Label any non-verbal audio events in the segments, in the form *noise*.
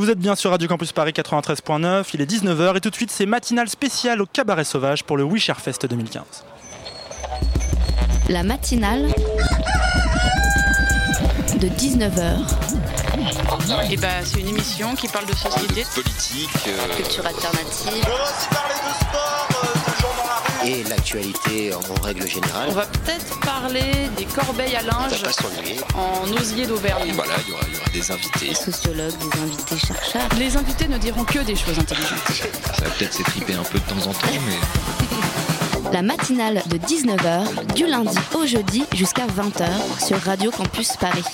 Vous êtes bien sur Radio Campus Paris 93.9, il est 19h et tout de suite c'est matinale spéciale au Cabaret Sauvage pour le Wish Fest 2015. La matinale de 19h. Et bah, c'est une émission qui parle de société, politique, euh, Culture alternative. On va aussi parler de sport, et l'actualité en règle générale. On va peut-être parler des corbeilles à linge en osier d'Auvergne. Voilà, il y aura, il y aura des invités. Sociologues, des invités chercheurs. Les invités ne diront que des choses intelligentes. Ça va peut-être s'étriper un peu de temps en temps, mais *laughs* La matinale de 19h, du lundi au jeudi jusqu'à 20h sur Radio Campus Paris.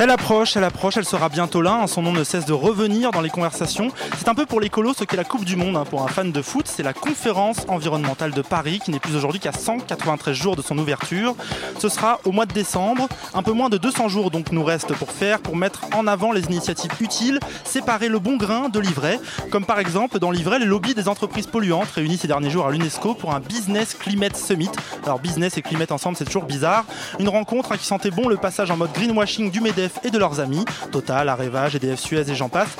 Elle approche, elle approche, elle sera bientôt là. hein. Son nom ne cesse de revenir dans les conversations. C'est un peu pour l'écolo ce qu'est la Coupe du Monde hein, pour un fan de foot. C'est la conférence environnementale de Paris qui n'est plus aujourd'hui qu'à 193 jours de son ouverture. Ce sera au mois de décembre. Un peu moins de 200 jours donc nous reste pour faire, pour mettre en avant les initiatives utiles, séparer le bon grain de l'ivraie. Comme par exemple dans l'ivraie, les lobbies des entreprises polluantes réunis ces derniers jours à l'UNESCO pour un Business Climate Summit. Alors business et climate ensemble, c'est toujours bizarre. Une rencontre hein, qui sentait bon le passage en mode greenwashing du Et de leurs amis, Total, Areva, GDF Suez et j'en passe.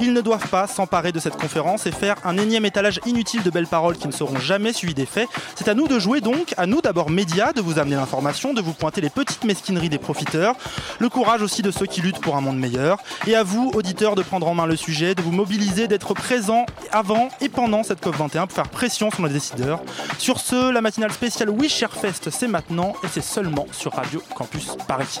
Ils ne doivent pas s'emparer de cette conférence et faire un énième étalage inutile de belles paroles qui ne seront jamais suivies des faits. C'est à nous de jouer donc, à nous d'abord médias, de vous amener l'information, de vous pointer les petites mesquineries des profiteurs, le courage aussi de ceux qui luttent pour un monde meilleur, et à vous, auditeurs, de prendre en main le sujet, de vous mobiliser, d'être présents avant et pendant cette COP21 pour faire pression sur nos décideurs. Sur ce, la matinale spéciale Wish Fest, c'est maintenant et c'est seulement sur Radio Campus Paris.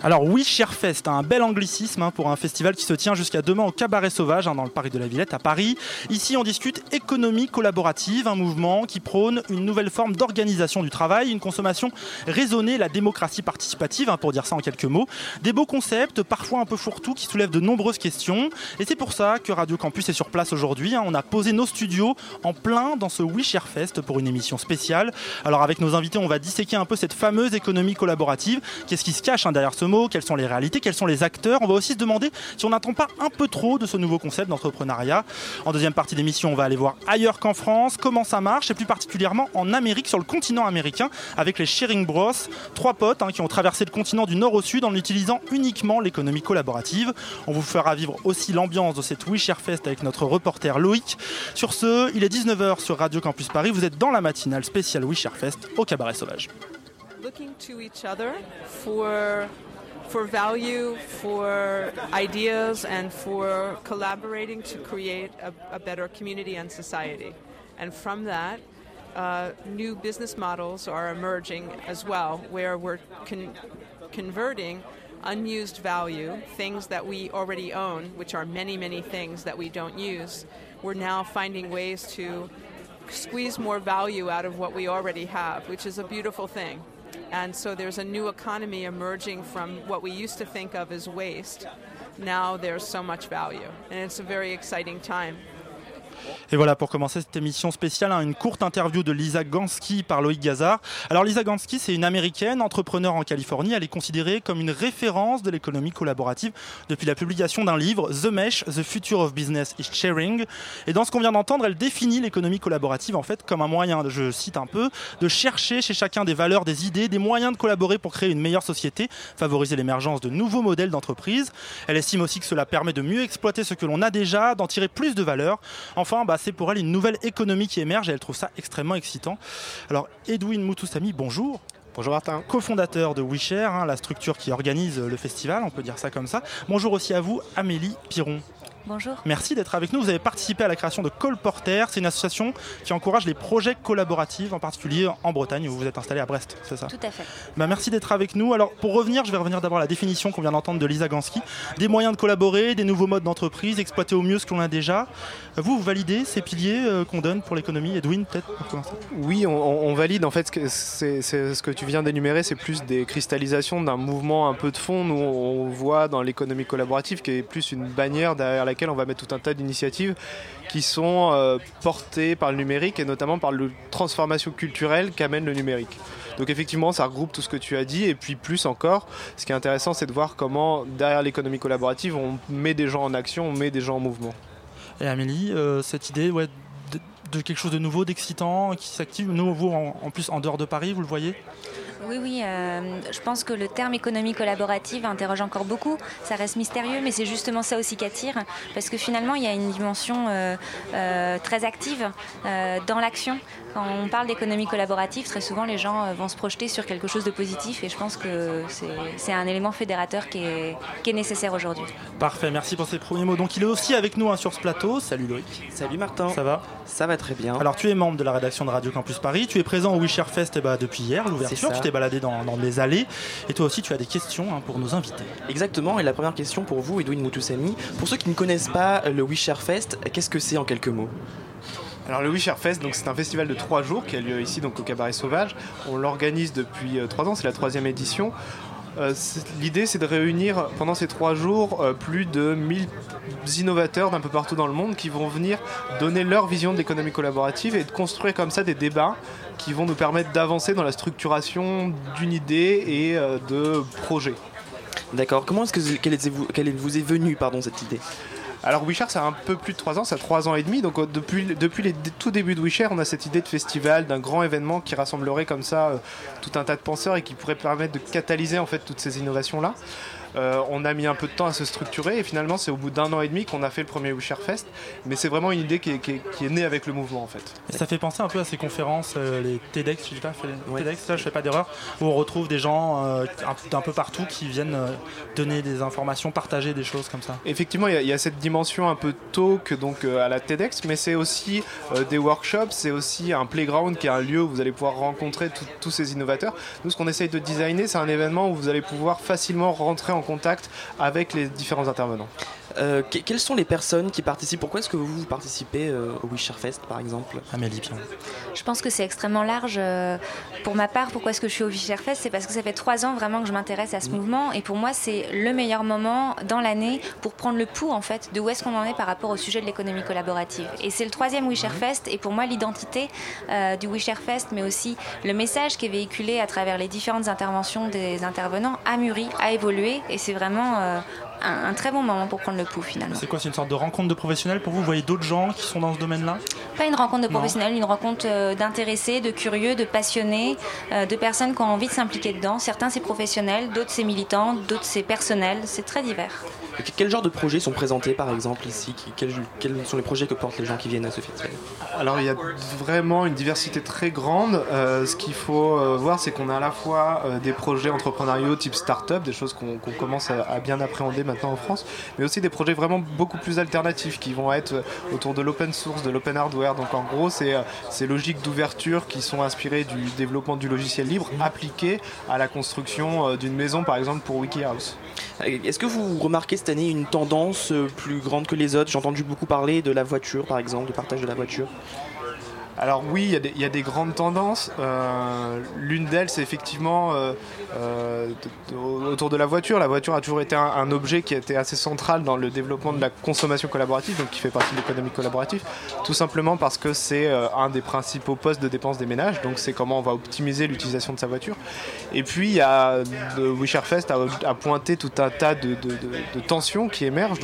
Alors oui, Cher Fest, un bel anglicisme hein, pour un festival qui se tient jusqu'à demain au Cabaret Sauvage, hein, dans le parc de la Villette à Paris. Ici, on discute économie collaborative, un mouvement qui prône une nouvelle forme d'organisation du travail, une consommation raisonnée, la démocratie participative, hein, pour dire ça en quelques mots. Des beaux concepts, parfois un peu fourre-tout, qui soulèvent de nombreuses questions. Et c'est pour ça que Radio Campus est sur place aujourd'hui. On a posé nos studios en plein dans ce We Share Fest pour une émission spéciale. Alors avec nos invités, on va disséquer un peu cette fameuse économie collaborative. Qu'est-ce qui se cache derrière ce Quelles sont les réalités Quels sont les acteurs On va aussi se demander si on n'attend pas un peu trop de ce nouveau concept d'entrepreneuriat. En deuxième partie d'émission, on va aller voir ailleurs qu'en France comment ça marche et plus particulièrement en Amérique, sur le continent américain, avec les Sharing Bros, trois potes hein, qui ont traversé le continent du nord au sud en utilisant uniquement l'économie collaborative. On vous fera vivre aussi l'ambiance de cette We Share Fest avec notre reporter Loïc. Sur ce, il est 19h sur Radio Campus Paris. Vous êtes dans la matinale spéciale We Share Fest au Cabaret Sauvage. For value, for ideas, and for collaborating to create a, a better community and society. And from that, uh, new business models are emerging as well, where we're con- converting unused value, things that we already own, which are many, many things that we don't use. We're now finding ways to squeeze more value out of what we already have, which is a beautiful thing. And so there's a new economy emerging from what we used to think of as waste. Now there's so much value, and it's a very exciting time. Et voilà, pour commencer cette émission spéciale, hein, une courte interview de Lisa Gansky par Loïc Gazard. Alors Lisa Gansky, c'est une américaine, entrepreneur en Californie. Elle est considérée comme une référence de l'économie collaborative depuis la publication d'un livre, The Mesh, The Future of Business is Sharing. Et dans ce qu'on vient d'entendre, elle définit l'économie collaborative en fait comme un moyen, je cite un peu, de chercher chez chacun des valeurs, des idées, des moyens de collaborer pour créer une meilleure société, favoriser l'émergence de nouveaux modèles d'entreprise. Elle estime aussi que cela permet de mieux exploiter ce que l'on a déjà, d'en tirer plus de valeur. Enfin, bah, c'est pour elle une nouvelle économie qui émerge et elle trouve ça extrêmement excitant. Alors, Edwin Moutoussami, bonjour. Bonjour Martin. cofondateur de WeShare, hein, la structure qui organise le festival, on peut dire ça comme ça. Bonjour aussi à vous, Amélie Piron. Bonjour. Merci d'être avec nous. Vous avez participé à la création de Colporter. C'est une association qui encourage les projets collaboratifs, en particulier en Bretagne, où vous êtes installé à Brest, c'est ça? Tout à fait. bah, merci d'être avec nous. Alors pour revenir, je vais revenir d'abord à la définition qu'on vient d'entendre de Lisa Gansky. Des moyens de collaborer, des nouveaux modes d'entreprise, exploiter au mieux ce que l'on a déjà. Vous, vous validez ces piliers euh, qu'on donne pour l'économie? Edwin, peut-être pour commencer Oui, on, valide. En fait, ce que, c'est- c'est- ce que tu viens d'énumérer, c'est plus des cristallisations d'un mouvement un peu de fond. Nous, on voit dans l'économie collaborative qui est plus une bannière derrière on va mettre tout un tas d'initiatives qui sont euh, portées par le numérique et notamment par la transformation culturelle qu'amène le numérique. Donc effectivement, ça regroupe tout ce que tu as dit et puis plus encore, ce qui est intéressant, c'est de voir comment derrière l'économie collaborative, on met des gens en action, on met des gens en mouvement. Et Amélie, euh, cette idée ouais, de, quelque chose de nouveau, d'excitant, qui s'active, nouveau en plus en dehors de Paris, vous le voyez? Oui, oui, euh, je pense que le terme économie collaborative interroge encore beaucoup. Ça reste mystérieux, mais c'est justement ça aussi qui attire, parce que finalement, il y a une dimension euh, euh, très active dans l'action. Quand on parle d'économie collaborative, très souvent, les gens euh, vont se projeter sur quelque chose de positif, et je pense que c'est- un élément fédérateur qui est, qui est nécessaire aujourd'hui. Parfait, merci pour ces premiers mots. Donc il est aussi avec nous hein, sur ce plateau. Salut Loïc. Salut Martin. Ça va? Ça va très bien. Alors tu es membre de la rédaction de Radio Campus Paris, tu es présent au Wisher Fest eh ben, depuis hier, C'est l'ouverture, tu t'es baladé dans, dans les allées, et toi aussi tu as des questions hein, pour nos invités. Exactement, et la première question pour vous, Edwin Moutoussami. Pour ceux qui ne connaissent pas le Wisher Fest, qu'est-ce que c'est en quelques mots? Alors le Wisher Fest, donc c'est un festival de trois jours qui a lieu ici donc au Cabaret Sauvage. On l'organise depuis euh, trois ans, c'est la troisième édition. Euh, L'idée c'est de réunir pendant ces trois jours euh, plus de 1000 innovateurs d'un peu partout dans le monde qui vont venir donner leur vision de l'économie collaborative et de construire comme ça des débats qui vont nous permettre d'avancer dans la structuration d'une idée et de projets. D'accord. Comment est-ce que quelle vous est venue pardon cette idée? Alors Wisher, ça a un peu plus de 3 ans, ça a 3 ans et demi. Donc euh, depuis, depuis les tout débuts de Wisher, on a cette idée de festival, d'un grand événement qui rassemblerait comme ça euh, tout un tas de penseurs et qui pourrait permettre de catalyser en fait toutes ces innovations-là. Euh, on a mis un peu de temps à se structurer et finalement c'est au bout d'un an et demi qu'on a fait le premier Wisher Fest. Mais c'est vraiment une idée qui est, qui est- qui est née avec le mouvement en fait. Et ça fait penser un peu à ces conférences, euh, les TEDx, je dis pas, Ouais. TEDx, là, je fais pas d'erreur, où on retrouve des gens euh, un- d'un peu partout qui viennent euh, donner des informations, partager des choses comme ça. Effectivement, il y, a- il y a cette dimension un peu talk donc euh, à la TEDx, mais c'est aussi euh, des workshops, c'est aussi un playground qui est un lieu où vous allez pouvoir rencontrer tous ces innovateurs. Nous, ce qu'on essaye de designer, c'est un événement où vous allez pouvoir facilement rentrer en avec les différents intervenants. Euh, que- Quelles sont les personnes qui participent? Pourquoi est-ce que vous, vous participez euh, au Wisher Fest par exemple? Amélie Pion. Je pense que c'est extrêmement large. euh, Pour ma part, pourquoi est-ce que je suis au Wisher Fest C'est parce que ça fait trois ans vraiment que je m'intéresse à ce mouvement et pour moi c'est le meilleur moment dans l'année pour prendre le pouls en fait de où est-ce qu'on en est par rapport au sujet de l'économie collaborative. Et c'est le troisième Wisher Fest et pour moi l'identité euh, du Wisher Fest mais aussi le message qui est véhiculé à travers les différentes interventions des intervenants a mûri, a évolué et c'est vraiment euh, un, un très bon moment pour prendre le pouls finalement. C'est quoi C'est une sorte de rencontre de professionnels pour vous? Vous voyez d'autres gens qui sont dans ce domaine-là? Pas une rencontre de Non. professionnels, une rencontre euh, d'intéressés, de curieux, de passionnés, euh, de personnes qui ont envie de s'impliquer dedans. Certains c'est professionnel, d'autres c'est militant, d'autres c'est personnel, c'est très divers. Quel genre de projets sont présentés par exemple ici quels, quels sont les projets que portent les gens qui viennent à ce festival Alors il y a vraiment une diversité très grande. Euh, ce qu'il faut euh, voir, c'est qu'on a à la fois euh, des projets entrepreneuriaux type start-up, des choses qu'on commence à, à bien appréhender maintenant en France, mais aussi des projets vraiment beaucoup plus alternatifs qui vont être autour de l'open source, de l'open hardware. Donc en gros, c'est ces logiques d'ouverture qui sont inspirées du développement du logiciel libre appliquées à la construction d'une maison, par exemple pour WikiHouse. Est-ce que vous remarquez cette année une tendance euh, plus grande que les autres? J'ai entendu beaucoup parler de la voiture par exemple, du partage de la voiture. Alors oui, il y a des- grandes tendances. Euh, L'une d'elles, c'est effectivement euh, euh, autour de la voiture. La voiture a toujours été un, objet qui a été assez central dans le développement de la consommation collaborative, donc qui fait partie de l'économie collaborative, tout simplement parce que c'est un des principaux postes de dépenses des ménages, donc c'est comment on va optimiser l'utilisation de sa voiture. Et puis, il y a Wisherfest a, pointé tout un tas de, tensions qui émergent.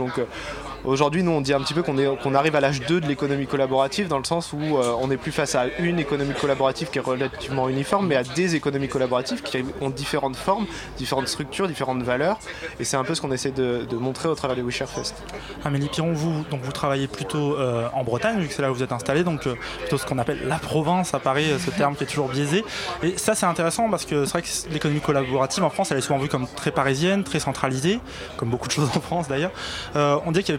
Aujourd'hui, nous, on dit un petit peu qu'on arrive à l'âge 2 de l'économie collaborative, dans le sens où euh, on n'est plus face à une économie collaborative qui est relativement uniforme, mais à des économies collaboratives qui ont différentes formes, différentes structures, différentes valeurs. Et c'est un peu ce qu'on essaie de, de montrer au travers des Wisher Fest. Amélie Piron, vous, donc vous travaillez plutôt euh, en Bretagne, vu que c'est là où vous êtes installé, donc euh, plutôt ce qu'on appelle la province à Paris, ce terme qui est toujours biaisé. Et ça, c'est intéressant parce que c'est vrai que l'économie collaborative en France, elle est souvent vue comme très parisienne, très centralisée, comme beaucoup de choses en France d'ailleurs. On dit qu'il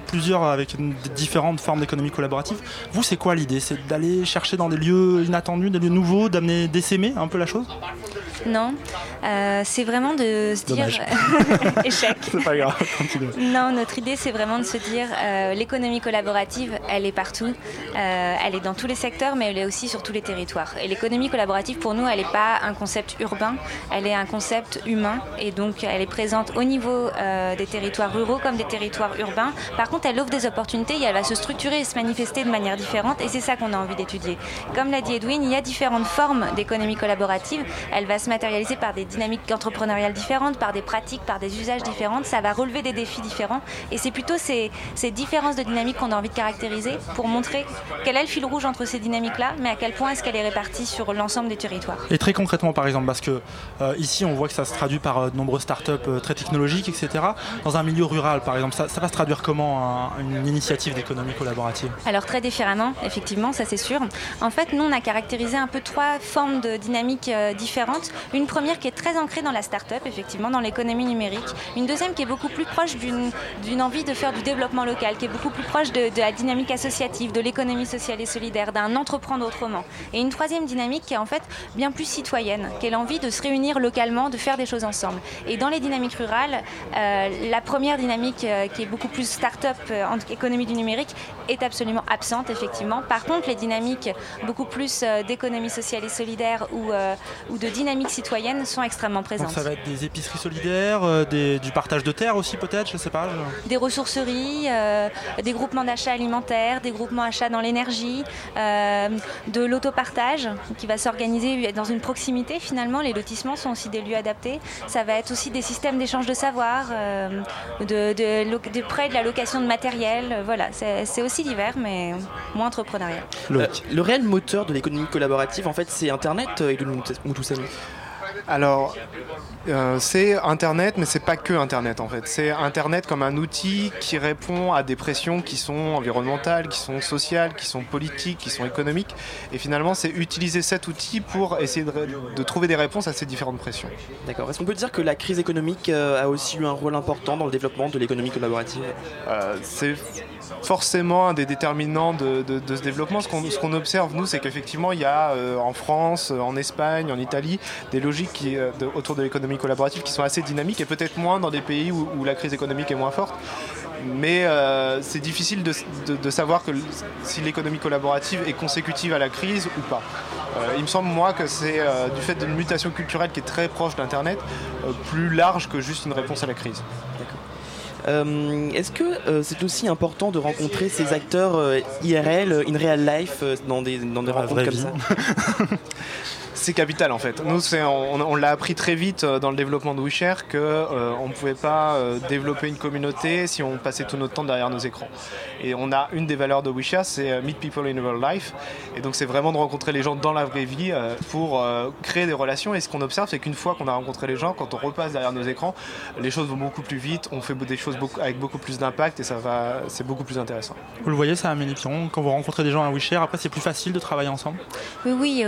plusieurs avec une- différentes formes d'économie collaborative. Vous, c'est quoi l'idée? C'est d'aller chercher dans des lieux inattendus, des lieux nouveaux, d'amener, d'essaimer un peu la chose? Non, Euh, c'est vraiment de se dire Dommage. *laughs* échec. *laughs* C'est pas grave, continue. Non, notre idée, c'est vraiment de se dire euh, l'économie collaborative, elle est partout. Euh, elle est dans tous les secteurs, mais elle est aussi sur tous les territoires. Et l'économie collaborative, pour nous, elle n'est pas un concept urbain, elle est un concept humain. Et donc, elle est présente au niveau euh, des territoires ruraux comme des territoires urbains. Par contre, elle offre des opportunités elle va se structurer et se manifester de manière différente. Et c'est ça qu'on a envie d'étudier. Comme l'a dit Edwin, il y a différentes formes d'économie collaborative. Elle va se matérialiser par des dynamiques entrepreneuriales différentes, par des pratiques, par des usages différents. Ça va relever des défis différents. Et c'est plutôt ces, ces différences de dynamique qu'on a envie de caractériser pour montrer quel est le fil rouge entre ces dynamiques-là, mais à quel point est-ce qu'elle est répartie sur l'ensemble des territoires. Et très concrètement, par exemple, parce que euh, ici, on voit que ça se traduit par euh, de nombreuses startups euh, très technologiques, etc. Dans un milieu rural, par exemple, ça va se traduire comment un- une initiative d'économie collaborative Alors très différemment, effectivement, ça c'est sûr. En fait, nous, on a caractérisé un peu trois formes de dynamiques euh, différentes. Une première qui est très ancrée dans la start-up, effectivement, dans l'économie numérique. Une deuxième qui est beaucoup plus proche d'une envie de faire du développement local, qui est beaucoup plus proche de, la dynamique associative, de l'économie sociale et solidaire, d'un entreprendre autrement. Et une troisième dynamique qui est en fait bien plus citoyenne, qui est l'envie de se réunir localement, de faire des choses ensemble. Et dans les dynamiques rurales, euh, la première dynamique euh, qui est beaucoup plus start-up en économie du numérique est absolument absente, effectivement. Par contre, les dynamiques beaucoup plus euh, d'économie sociale et solidaire ou, euh, ou de dynamique citoyenne sont extrêmement Donc présentes. ça va être des épiceries solidaires, euh, des- du partage de terres aussi peut-être, je sais pas. je- Des ressourceries, euh, des groupements d'achat alimentaires, des groupements achats dans l'énergie, euh, de l'autopartage qui va s'organiser dans une proximité finalement. Les lotissements sont aussi des lieux adaptés. Ça va être aussi des systèmes d'échange de savoir, euh, de, de, de prêts, de la location de matériel. Euh, Voilà, c'est aussi divers mais moins entrepreneurial. Euh, le réel moteur de l'économie collaborative, en fait, c'est Internet, euh, Edoun Moutoussani. Alors, euh, c'est Internet, mais c'est pas que Internet en fait. C'est Internet comme un outil qui répond à des pressions qui sont environnementales, qui sont sociales, qui sont politiques, qui sont économiques. Et finalement, c'est utiliser cet outil pour essayer de, de trouver des réponses à ces différentes pressions. D'accord. Est-ce qu'on peut dire que la crise économique euh, a aussi eu un rôle important dans le développement de l'économie collaborative? Euh, c'est forcément un des déterminants de, de- de ce développement. Ce qu'on observe, nous, c'est qu'effectivement, il y a euh, en France, en Espagne, en Italie, des logiques qui, euh, de- autour de l'économie collaborative qui sont assez dynamiques et peut-être moins dans des pays où, où la crise économique est moins forte. Mais euh, c'est difficile de, de- de savoir que si l'économie collaborative est consécutive à la crise ou pas. Euh, il me semble, moi, que c'est euh, du fait d'une mutation culturelle qui est très proche d'Internet, euh, plus large que juste une réponse à la crise. Euh, Est-ce que euh, c'est aussi important de rencontrer ces acteurs euh, IRL, in real life, euh, dans des, dans des rencontres comme vie. ça? *laughs* C'est capital en fait. Nous, c'est- on, on l'a appris très vite euh, dans le développement de WeShare que euh, on ne pouvait pas euh, développer une communauté si on passait tout notre temps derrière nos écrans. Et on a une des valeurs de WeShare, c'est euh, meet people in real life. Et donc c'est vraiment de rencontrer les gens dans la vraie vie euh, pour euh, créer des relations. Et ce qu'on observe, c'est qu'une fois qu'on a rencontré les gens, quand on repasse derrière nos écrans, les choses vont beaucoup plus vite. On fait des choses beaucoup, avec beaucoup plus d'impact et ça va, c'est beaucoup plus intéressant. Vous le voyez ça, Amélie Piron, quand vous rencontrez des gens à WeShare, après c'est plus facile de travailler ensemble? Oui, oui,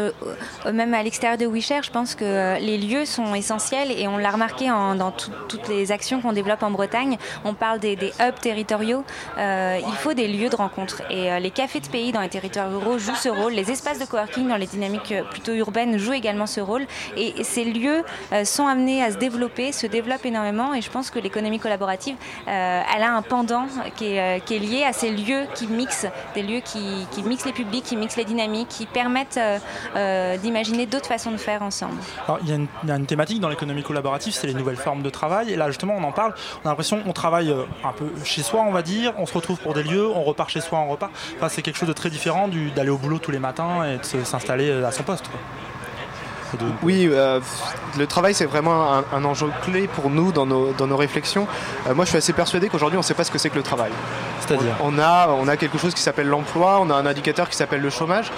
même à l'extérieur de WeShare, je pense que euh, les lieux sont essentiels et on l'a remarqué dans tout- toutes les actions qu'on développe en Bretagne. On parle des, hubs territoriaux. Euh, il faut des lieux de rencontre et euh, les cafés de pays dans les territoires ruraux jouent ce rôle. Les espaces de coworking dans les dynamiques plutôt urbaines jouent également ce rôle et, ces lieux sont amenés à se développer, se développent énormément et je pense que l'économie collaborative, elle a un pendant qui est, lié à ces lieux qui mixent, des lieux qui, qui mixent les publics, qui mixent les dynamiques, qui permettent d'imaginer d'autres façons de faire ensemble. Alors, il y, a une- il y a une thématique dans l'économie collaborative, c'est les nouvelles formes de travail. Et là, justement, on en parle. On a l'impression qu'on travaille euh, un peu chez soi, on va dire. On se retrouve pour des lieux, on repart chez soi, on repart. Enfin, c'est quelque chose de très différent du- d'aller au boulot tous les matins et de s'installer euh, à son poste. quoi. Et de- Oui, euh, le travail c'est vraiment un, un enjeu clé pour nous dans nos, dans nos réflexions. Euh, moi je suis assez persuadé qu'aujourd'hui on ne sait pas ce que c'est que le travail. C'est-à-dire on, on a, on a quelque chose qui s'appelle l'emploi, on a un indicateur qui s'appelle le chômage.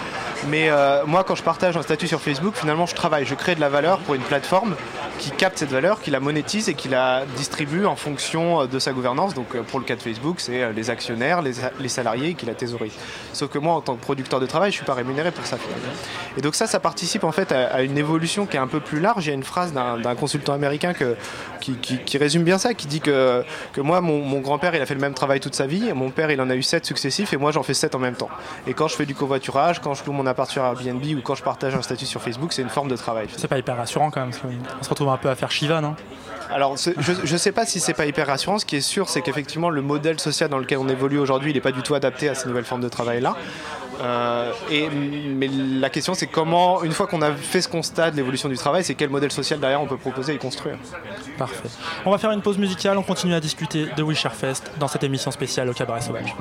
Mais euh, moi quand je partage un statut sur Facebook, finalement je travaille, je crée de la valeur pour une plateforme qui capte cette valeur, qui la monétise et qui la distribue en fonction euh, de sa gouvernance. Donc euh, pour le cas de Facebook, c'est les actionnaires, les, salariés qui la thésaurisent. Sauf que moi en tant que producteur de travail, je suis pas rémunéré pour ça. Et donc ça, ça participe en fait à, une évolution qui est un peu plus large. Il y a une phrase d'un consultant américain qui, résume bien ça, qui dit que, moi, mon, mon grand-père, il a fait le même travail toute sa vie, mon père, il en a eu sept successifs, et moi, j'en fais sept en même temps. Et quand je fais du covoiturage, quand je loue mon appart sur Airbnb, ou quand je partage un statut sur Facebook, c'est une forme de travail. C'est pas hyper rassurant quand même. qu'on se retrouve un peu à faire Shiva, non? Alors, je ne sais pas si c'est pas hyper rassurant. Ce qui est sûr, c'est qu'effectivement, le modèle social dans lequel on évolue aujourd'hui, il n'est pas du tout adapté à ces nouvelles formes de travail-là. Euh, et, mais la question, c'est comment, une fois qu'on a fait ce constat de l'évolution du travail, c'est quel modèle social derrière on peut proposer et construire. Parfait. On va faire une pause musicale, on continue à discuter de We Share Fest dans cette émission spéciale au Cabaret Sauvage.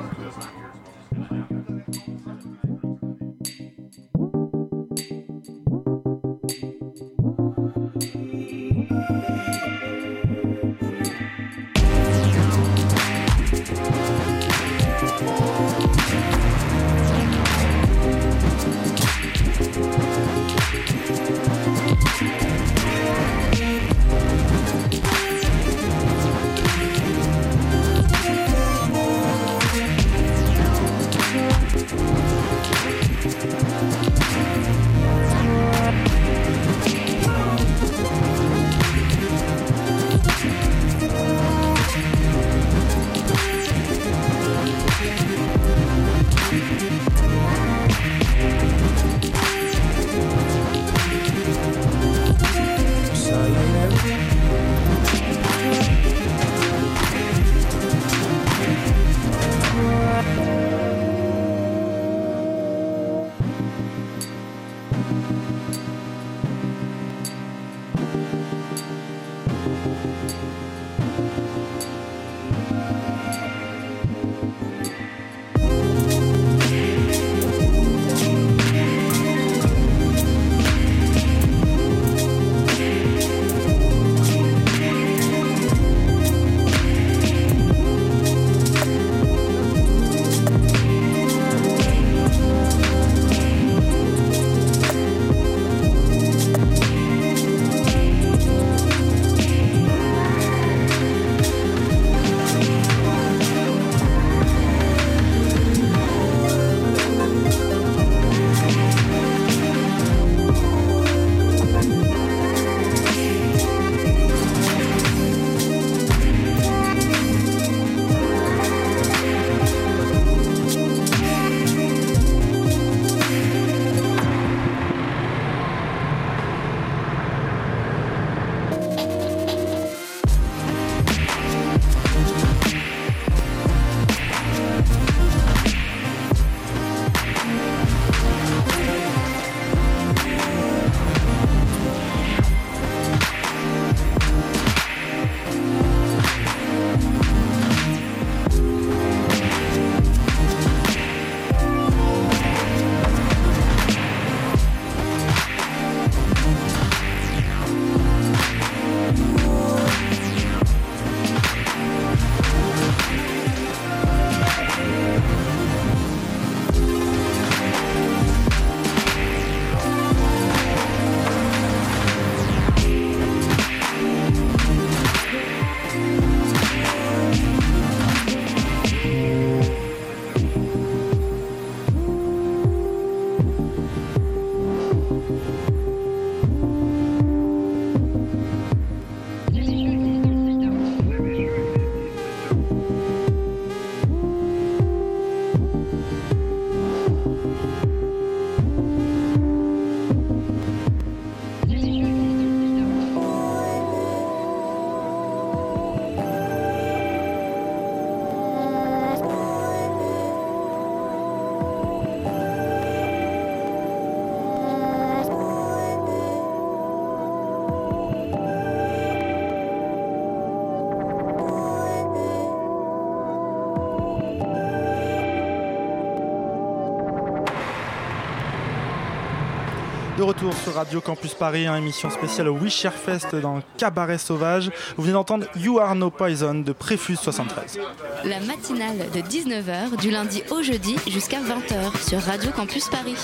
Retour sur Radio Campus Paris, une émission spéciale Wish Air Fest dans Cabaret Sauvage. Vous venez d'entendre You Are No Poison de Préfus 73. La matinale de 19h du lundi au jeudi jusqu'à 20h sur Radio Campus Paris.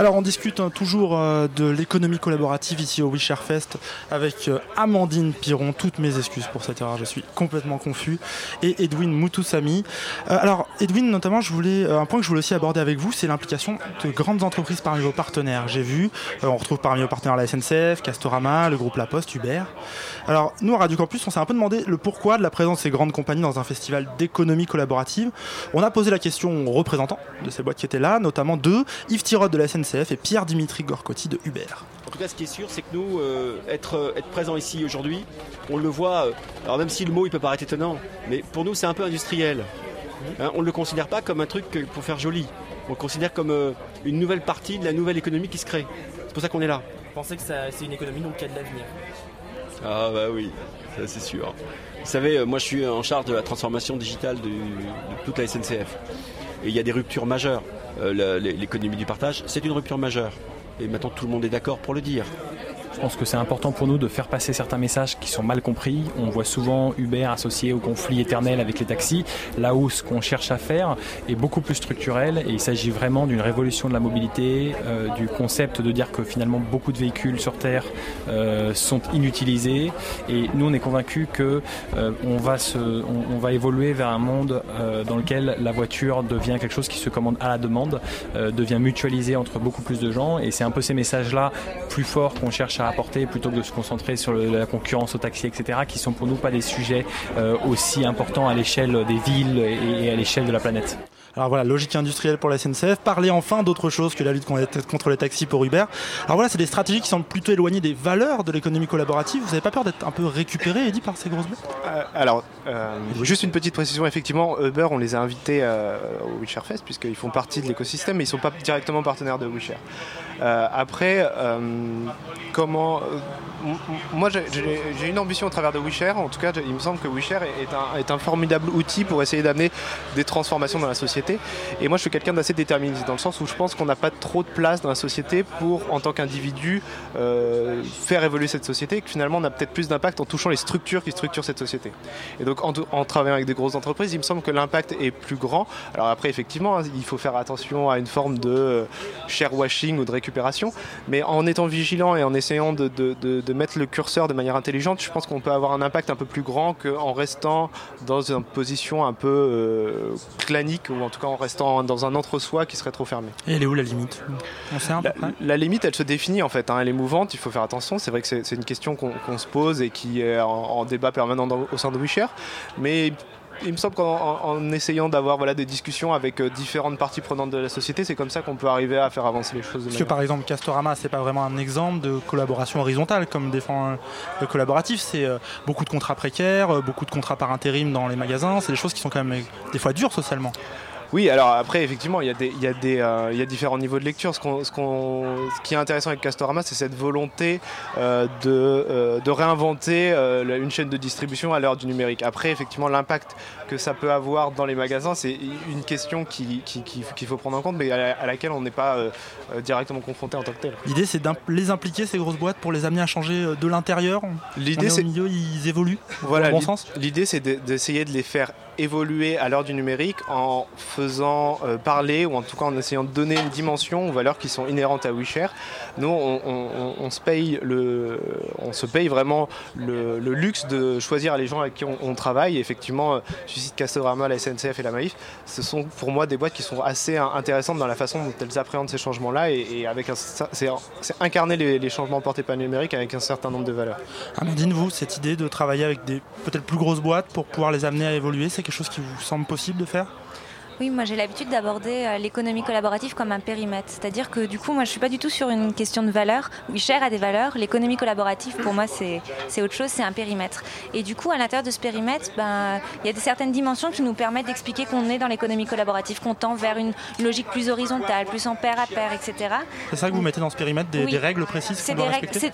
Alors on discute hein, toujours euh, de l'économie collaborative ici au Wish Air Fest avec euh, Amandine Piron, toutes mes excuses pour cette erreur, je suis complètement confus, et Edwin Moutoussami. Euh, alors Edwin notamment, je voulais, un point que je voulais aussi aborder avec vous, c'est l'implication de grandes entreprises parmi vos partenaires. J'ai vu, on retrouve parmi vos partenaires la SNCF, Castorama, le groupe La Poste, Uber. Alors nous à Radio Campus, on s'est un peu demandé le pourquoi de la présence de ces grandes compagnies dans un festival d'économie collaborative. On a posé la question aux représentants de ces boîtes qui étaient là, notamment deux, Yves Tirod de la SNCF et Pierre-Dimitri Gorcotti de Uber. En tout cas, ce qui est sûr, c'est que nous, euh, être, euh, être présent ici aujourd'hui, on le voit, euh, alors même si le mot il peut paraître étonnant, mais pour nous c'est un peu industriel. Hein, on ne le considère pas comme un truc pour faire joli. On le considère comme une nouvelle partie de la nouvelle économie qui se crée. C'est pour ça qu'on est là. Vous pensez que c'est une économie donc qui a de l'avenir? Ah bah oui, ça c'est sûr. Vous savez, moi je suis en charge de la transformation digitale de, de toute la SNCF. Et il y a des ruptures majeures. Euh, l'économie du partage, c'est une rupture majeure. Et maintenant tout le monde est d'accord pour le dire. Je pense que c'est important pour nous de faire passer certains messages qui sont mal compris. On voit souvent Uber associé au conflit éternel avec les taxis, là où ce qu'on cherche à faire est beaucoup plus structurel et il s'agit vraiment d'une révolution de la mobilité, euh, du concept de dire que finalement beaucoup de véhicules sur Terre euh, sont inutilisés. Et nous on est convaincus que euh, va on, va évoluer vers un monde dans lequel la voiture devient quelque chose qui se commande à la demande, devient mutualisé entre beaucoup plus de gens. Et c'est un peu ces messages-là plus forts qu'on cherche à apporter plutôt que de se concentrer sur la concurrence au taxi, etc., qui sont pour nous pas des sujets euh, aussi importants à l'échelle des villes et à l'échelle de la planète. Alors voilà, logique industrielle pour la SNCF. Parler enfin d'autre chose que la lutte contre les taxis pour Uber. Alors voilà, c'est des stratégies qui semblent plutôt éloignées des valeurs de l'économie collaborative. Vous n'avez pas peur d'être un peu récupéré et dit par ces grosses boîtes? Euh, Alors, euh, juste une petite précision. Effectivement, Uber, on les a invités au WeShare Fest puisqu'ils font partie de l'écosystème, mais ils ne sont pas directement partenaires de WeShare. Euh, après, euh, comment. euh, moi, j'ai- une ambition au travers de WeShare. En tout cas, il me semble que WeShare est un, est un formidable outil pour essayer d'amener des transformations dans la société. Et moi, je suis quelqu'un d'assez déterministe, dans le sens où je pense qu'on n'a pas trop de place dans la société pour, en tant qu'individu, faire évoluer cette société. Et que finalement, on a peut-être plus d'impact en touchant les structures qui structurent cette société. Et donc, en, travaillant avec des grosses entreprises, il me semble que l'impact est plus grand. Alors après, effectivement, hein, il faut faire attention à une forme de share washing ou de récupération. Mais en étant vigilant et en essayant de, de- de- de mettre le curseur de manière intelligente, je pense qu'on peut avoir un impact un peu plus grand qu'en restant dans une position un peu euh, clanique ou en tout cas en restant dans un entre-soi qui serait trop fermé. Et elle est où la limite? On sait un peu La, la limite, elle se définit en fait. hein. Elle est mouvante, il faut faire attention. C'est vrai que c'est une question qu'on se pose et qui est en, en débat permanent dans- au sein de WeShare. Mais il me semble qu'en en- essayant d'avoir voilà, des discussions avec euh, différentes parties prenantes de la société, c'est comme ça qu'on peut arriver à faire avancer les choses. De Parce que par exemple, Castorama, c'est pas vraiment un exemple de collaboration horizontale comme défend euh, le collaboratif. C'est euh, beaucoup de contrats précaires, beaucoup de contrats par intérim dans les magasins. C'est des choses qui sont quand même des fois dures socialement. Oui, alors après, effectivement, il y a, des, y a, des, euh, y a différents niveaux de lecture. Ce, qu'on- ce, qu'on- ce qui est intéressant avec Castorama, c'est cette volonté euh, de, euh, de réinventer une chaîne de distribution à l'heure du numérique. Après, effectivement, l'impact que ça peut avoir dans les magasins, c'est une question qui- qui- qui- qu'il faut prendre en compte, mais à, la- à laquelle on n'est pas directement confronté en tant que tel. L'idée, c'est de les impliquer, ces grosses boîtes, pour les amener à changer de l'intérieur. L'idée, c'est- au milieu, ils évoluent. Voilà, bon sens. l'idée c'est de- d'essayer de les faire évoluer à l'heure du numérique en faisant euh, parler ou en tout cas en essayant de donner une dimension aux valeurs qui sont inhérentes à WeShare. Nous, on, se paye le, on se paye vraiment le, luxe de choisir les gens avec qui on, travaille. Effectivement, euh, je cite Castorama, la SNCF et la Maïf, ce sont pour moi des boîtes qui sont assez intéressantes dans la façon dont elles appréhendent ces changements-là et, avec c'est incarner les, les changements portés par le numérique avec un certain nombre de valeurs. Amandine, vous, cette idée de travailler avec des peut-être plus grosses boîtes pour pouvoir les amener à évoluer, c'est quelque chose qui vous semble possible de faire? Oui, moi j'ai l'habitude d'aborder euh, l'économie collaborative comme un périmètre. C'est-à-dire que du coup, moi je suis pas du tout sur une question de valeur. WeShare a des valeurs. L'économie collaborative, pour moi, c'est autre chose, c'est un périmètre. Et du coup, à l'intérieur de ce périmètre, ben, il y a des certaines dimensions qui nous permettent d'expliquer qu'on est dans l'économie collaborative, qu'on tend vers une logique plus horizontale, plus en pair à pair, etc. C'est ça que vous mettez dans ce périmètre, des, Oui. des règles précises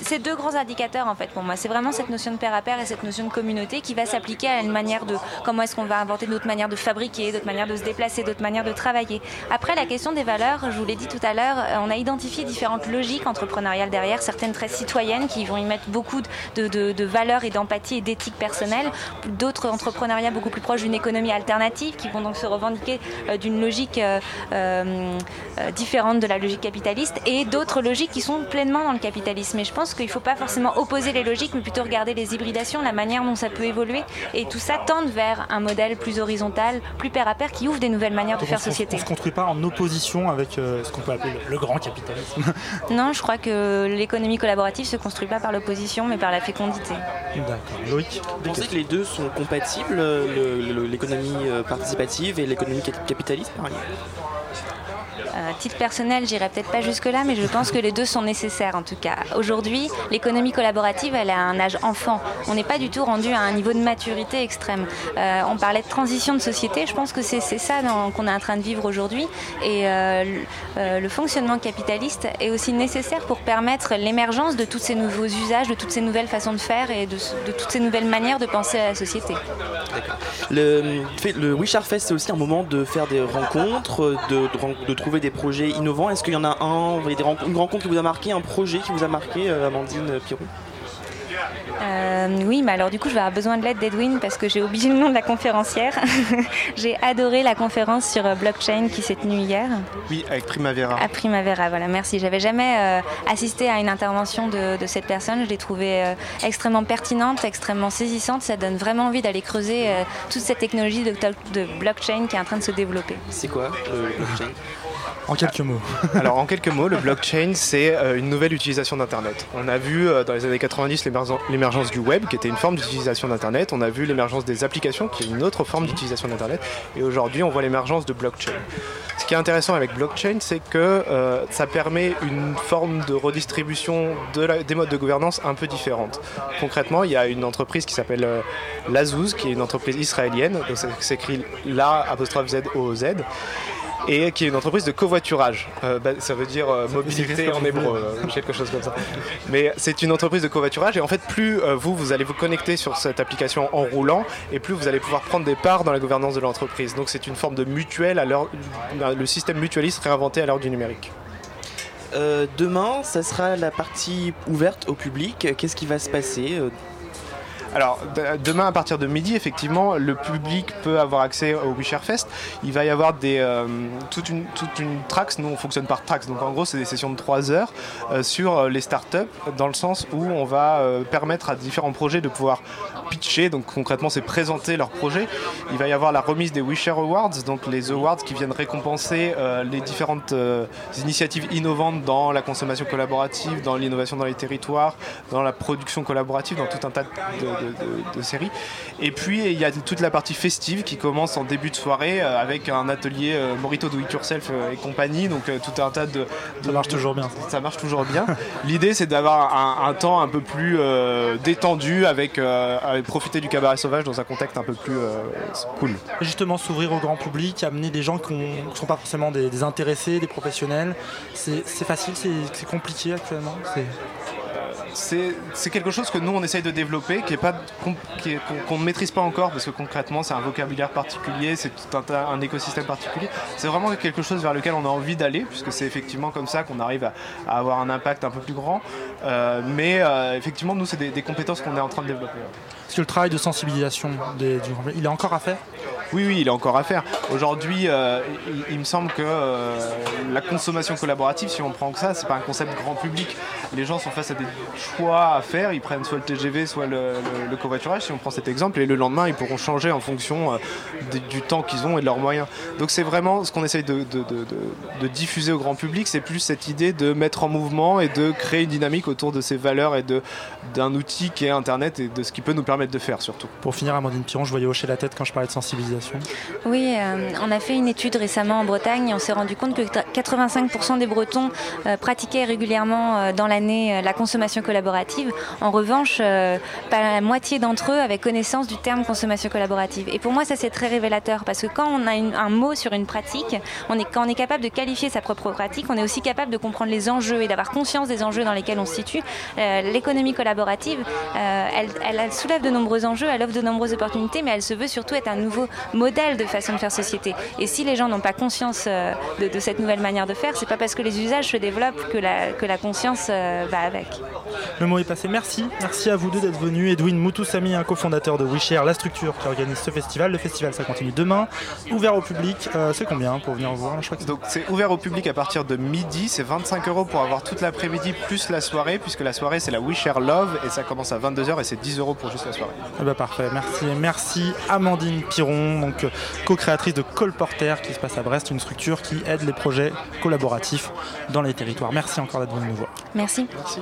c'est deux grands indicateurs en fait pour moi. C'est vraiment cette notion de pair à pair et cette notion de communauté qui va s'appliquer à une manière de comment est-ce qu'on va inventer d'autres manières de fabriquer, d'autres manières de se déplacer, d'autres manières de travailler. Après la question des valeurs, je vous l'ai dit tout à l'heure, euh, on a identifié différentes logiques entrepreneuriales derrière, certaines très citoyennes qui vont y mettre beaucoup de, valeurs et d'empathie et d'éthique personnelle, d'autres entrepreneuriats beaucoup plus proches d'une économie alternative qui vont donc se revendiquer euh, d'une logique euh, différente de la logique capitaliste et d'autres logiques qui sont pleinement dans le capitalisme. Et je pense qu'il ne faut pas forcément opposer les logiques, mais plutôt regarder les hybridations, la manière dont ça peut évoluer. Et tout ça tente vers un modèle plus horizontal, plus pair à pair, qui ouvre des nouvelles manières de Donc faire on société. On ne se construit pas en opposition avec euh, ce qu'on peut appeler le, le grand capitalisme. *laughs* Non, je crois que l'économie collaborative se construit pas par l'opposition, mais par la fécondité. D'accord. Loïc Vous pensez que les deux sont compatibles, le- le- l'économie euh, participative et l'économie cap- capitaliste par exemple À titre personnel, j'irai peut-être pas jusque-là, mais je pense que les deux sont nécessaires en tout cas. Aujourd'hui, l'économie collaborative, elle a un âge enfant. On n'est pas du tout rendu à un niveau de maturité extrême. Euh, on parlait de transition de société, je pense que c'est ça qu'on est en train de vivre aujourd'hui. Et euh, le- euh, fonctionnement capitaliste est aussi nécessaire pour permettre l'émergence de tous ces nouveaux usages, de toutes ces nouvelles façons de faire et de, toutes ces nouvelles manières de penser à la société. Le, le Wishart Fest, c'est aussi un moment de faire des rencontres, de, de de trouver des projets innovants. Est-ce qu'il y en a un, vous voyez, des rencontres- une rencontre qui vous a marqué, un projet qui vous a marqué, euh, Amandine Pirou Euh, oui, mais alors du coup, je vais avoir besoin de l'aide d'Edwin parce que j'ai oublié le nom de la conférencière. *laughs* j'ai adoré la conférence sur euh, blockchain qui s'est tenue hier Oui, avec Primavera. à Primavera. Voilà, merci. J'avais jamais euh, assisté à une intervention de, de cette personne. Je l'ai trouvée euh, extrêmement pertinente, extrêmement saisissante. Ça donne vraiment envie d'aller creuser euh, toute cette technologie de, de blockchain qui est en train de se développer. C'est quoi le blockchain? En quelques mots. *laughs* Alors en quelques mots, le blockchain, c'est euh, une nouvelle utilisation d'Internet. On a vu euh, dans les années 90 l'émergen- l'émergence du web, qui était une forme d'utilisation d'Internet. On a vu l'émergence des applications, qui est une autre forme d'utilisation d'Internet. Et aujourd'hui, on voit l'émergence de blockchain. Ce qui est intéressant avec blockchain, c'est que euh, ça permet une forme de redistribution des modes de gouvernance un peu différente. Concrètement, il y a une entreprise qui s'appelle euh, qui est une entreprise israélienne, donc ça s'écrit la apostrophe Z O Z et qui est une entreprise de covoiturage. Euh, bah, ça veut dire euh, mobilité en hébreu, euh, quelque chose comme ça. Mais c'est une entreprise de covoiturage et en fait, plus euh, vous, vous allez vous connecter sur cette application en roulant et plus vous allez pouvoir prendre des parts dans la gouvernance de l'entreprise. Donc c'est une forme de mutuelle à l'heure, le système mutualiste réinventé à l'heure du numérique. Euh, demain, ça sera la partie ouverte au public. Qu'est-ce qui va se passer euh, Alors, de- demain à partir de midi, effectivement, le public peut avoir accès au Wisher Fest. Il va y avoir des, euh, toute, une, toute une tracks. Nous, on fonctionne par tracks. Donc, en gros, c'est des sessions de 3 heures euh, sur euh, les startups, dans le sens où on va permettre à différents projets de pouvoir pitcher. Donc, concrètement, c'est présenter leur projet. Il va y avoir la remise des Wisher Awards, donc les awards qui viennent récompenser les différentes initiatives innovantes dans la consommation collaborative, dans l'innovation dans les territoires, dans la production collaborative, dans tout un tas de, de- séries. Et puis il y a toute la partie festive qui commence en début de soirée euh, avec un atelier euh, Morito Do It Yourself euh, et compagnie, donc tout un tas de, Ça marche toujours bien. ça marche toujours bien. *laughs* L'idée, c'est d'avoir un, un temps un peu plus détendu avec, avec profiter du cabaret sauvage dans un contexte un peu plus cool. Justement, s'ouvrir au grand public, amener des gens qui ne sont pas forcément des, des intéressés, des professionnels, c'est facile, c'est compliqué actuellement. C'est- quelque chose que nous on essaye de développer, qui est pas qu'on ne maîtrise pas encore parce que concrètement c'est un vocabulaire particulier, c'est tout un, écosystème particulier. C'est vraiment quelque chose vers lequel on a envie d'aller puisque c'est effectivement comme ça qu'on arrive à, à avoir un impact un peu plus grand. Euh, mais euh, effectivement nous c'est des, des compétences qu'on est en train de développer. Est-ce que le travail de sensibilisation des- du il est encore à faire? Oui, oui, il est encore à faire. Aujourd'hui, euh, il, il me semble que euh, la consommation collaborative, si on prend que ça, c'est pas un concept grand public. Les gens sont face à des choix à faire. Ils prennent soit le TGV, soit le, le- le covoiturage, si on prend cet exemple, et le lendemain, ils pourront changer en fonction euh, du, du temps qu'ils ont et de leurs moyens. Donc c'est vraiment ce qu'on essaye de, de- de- de- de diffuser au grand public, c'est plus cette idée de mettre en mouvement et de créer une dynamique autour de ces valeurs et de d'un outil qui est Internet et de ce qui peut nous permettre de faire surtout. Pour finir, Amandine Piron, je voyais hocher la tête quand je parlais de sensibilisation. Oui, euh, on a fait une étude récemment en Bretagne et on s'est rendu compte que 85% des Bretons euh, pratiquaient régulièrement euh, dans l'année euh, la consommation collaborative. En revanche, euh, pas la moitié d'entre eux avaient connaissance du terme consommation collaborative. Et pour moi, ça c'est très révélateur parce que quand on a un mot sur une pratique, on est, quand on est capable de qualifier sa propre pratique, on est aussi capable de comprendre les enjeux et d'avoir conscience des enjeux dans lesquels on se situe. Euh, L'économie collaborative, euh, elle, soulève de nombreux enjeux, elle offre de nombreuses opportunités, mais elle se veut surtout être un nouveau modèle de façon de faire société. Et si les gens n'ont pas conscience de, de cette nouvelle manière de faire, c'est pas parce que les usages se développent que la, que la conscience va avec. Le mot est passé. Merci. Merci à vous deux d'être venus. Edwin Moutoussamy, un cofondateur de WeShare, la structure qui organise ce festival. Le festival, ça continue demain. Ouvert au public. Euh, c'est combien pour venir voir? Je crois que c'est- Donc c'est ouvert au public à partir de midi, c'est 25 euros pour avoir toute l'après-midi plus la soirée, puisque la soirée c'est la We Share Love et ça commence à 22h et c'est 10 euros pour juste la soirée. Eh ben, parfait, merci. Merci Amandine Piron, donc euh, co-créatrice de Colporter qui se passe à Brest, une structure qui aide les projets collaboratifs dans les territoires. Merci encore d'être venu nous voir. Merci. Merci.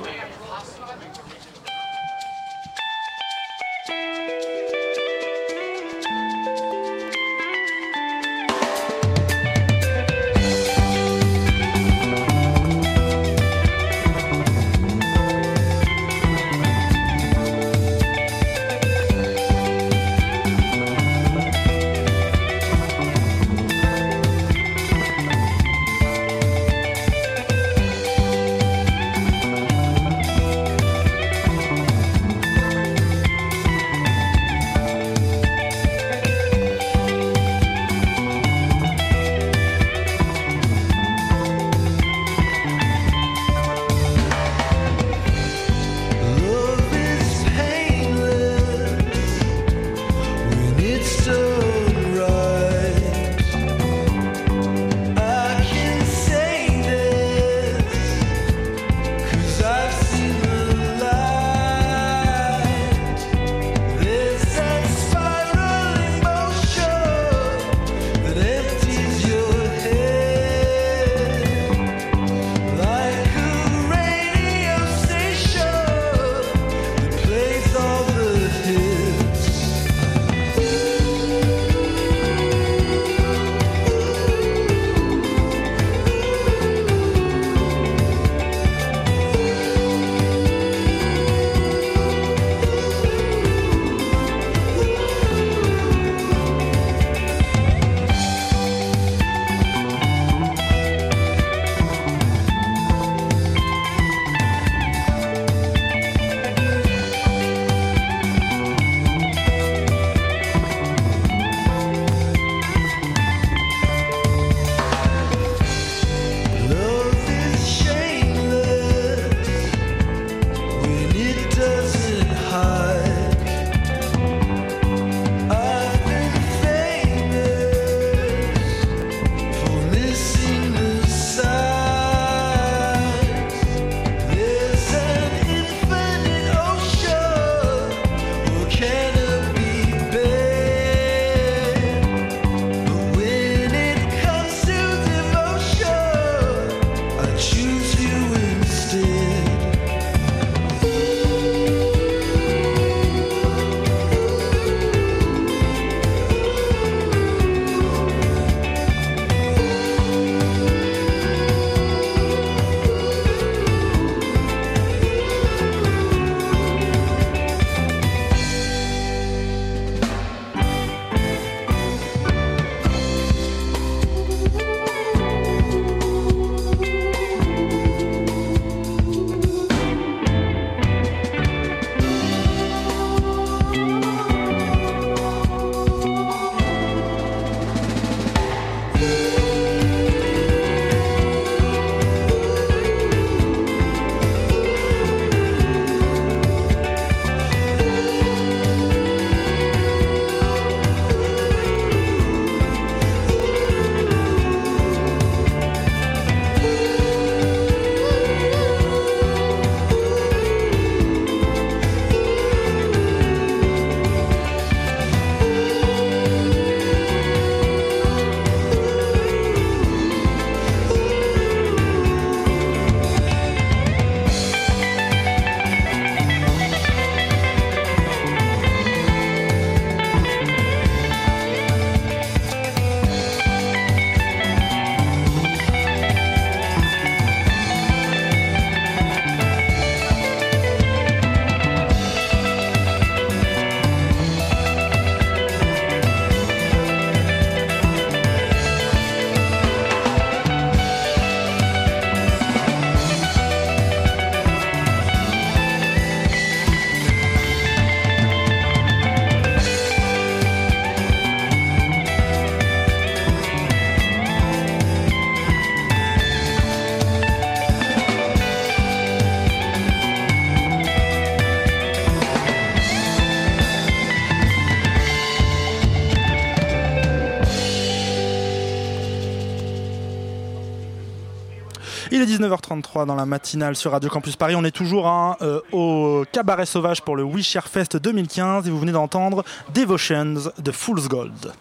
19h33 dans la matinale sur Radio Campus Paris. On est toujours hein, euh, au Cabaret Sauvage pour le Wish Fest 2015 et vous venez d'entendre Devotions de Fool's Gold.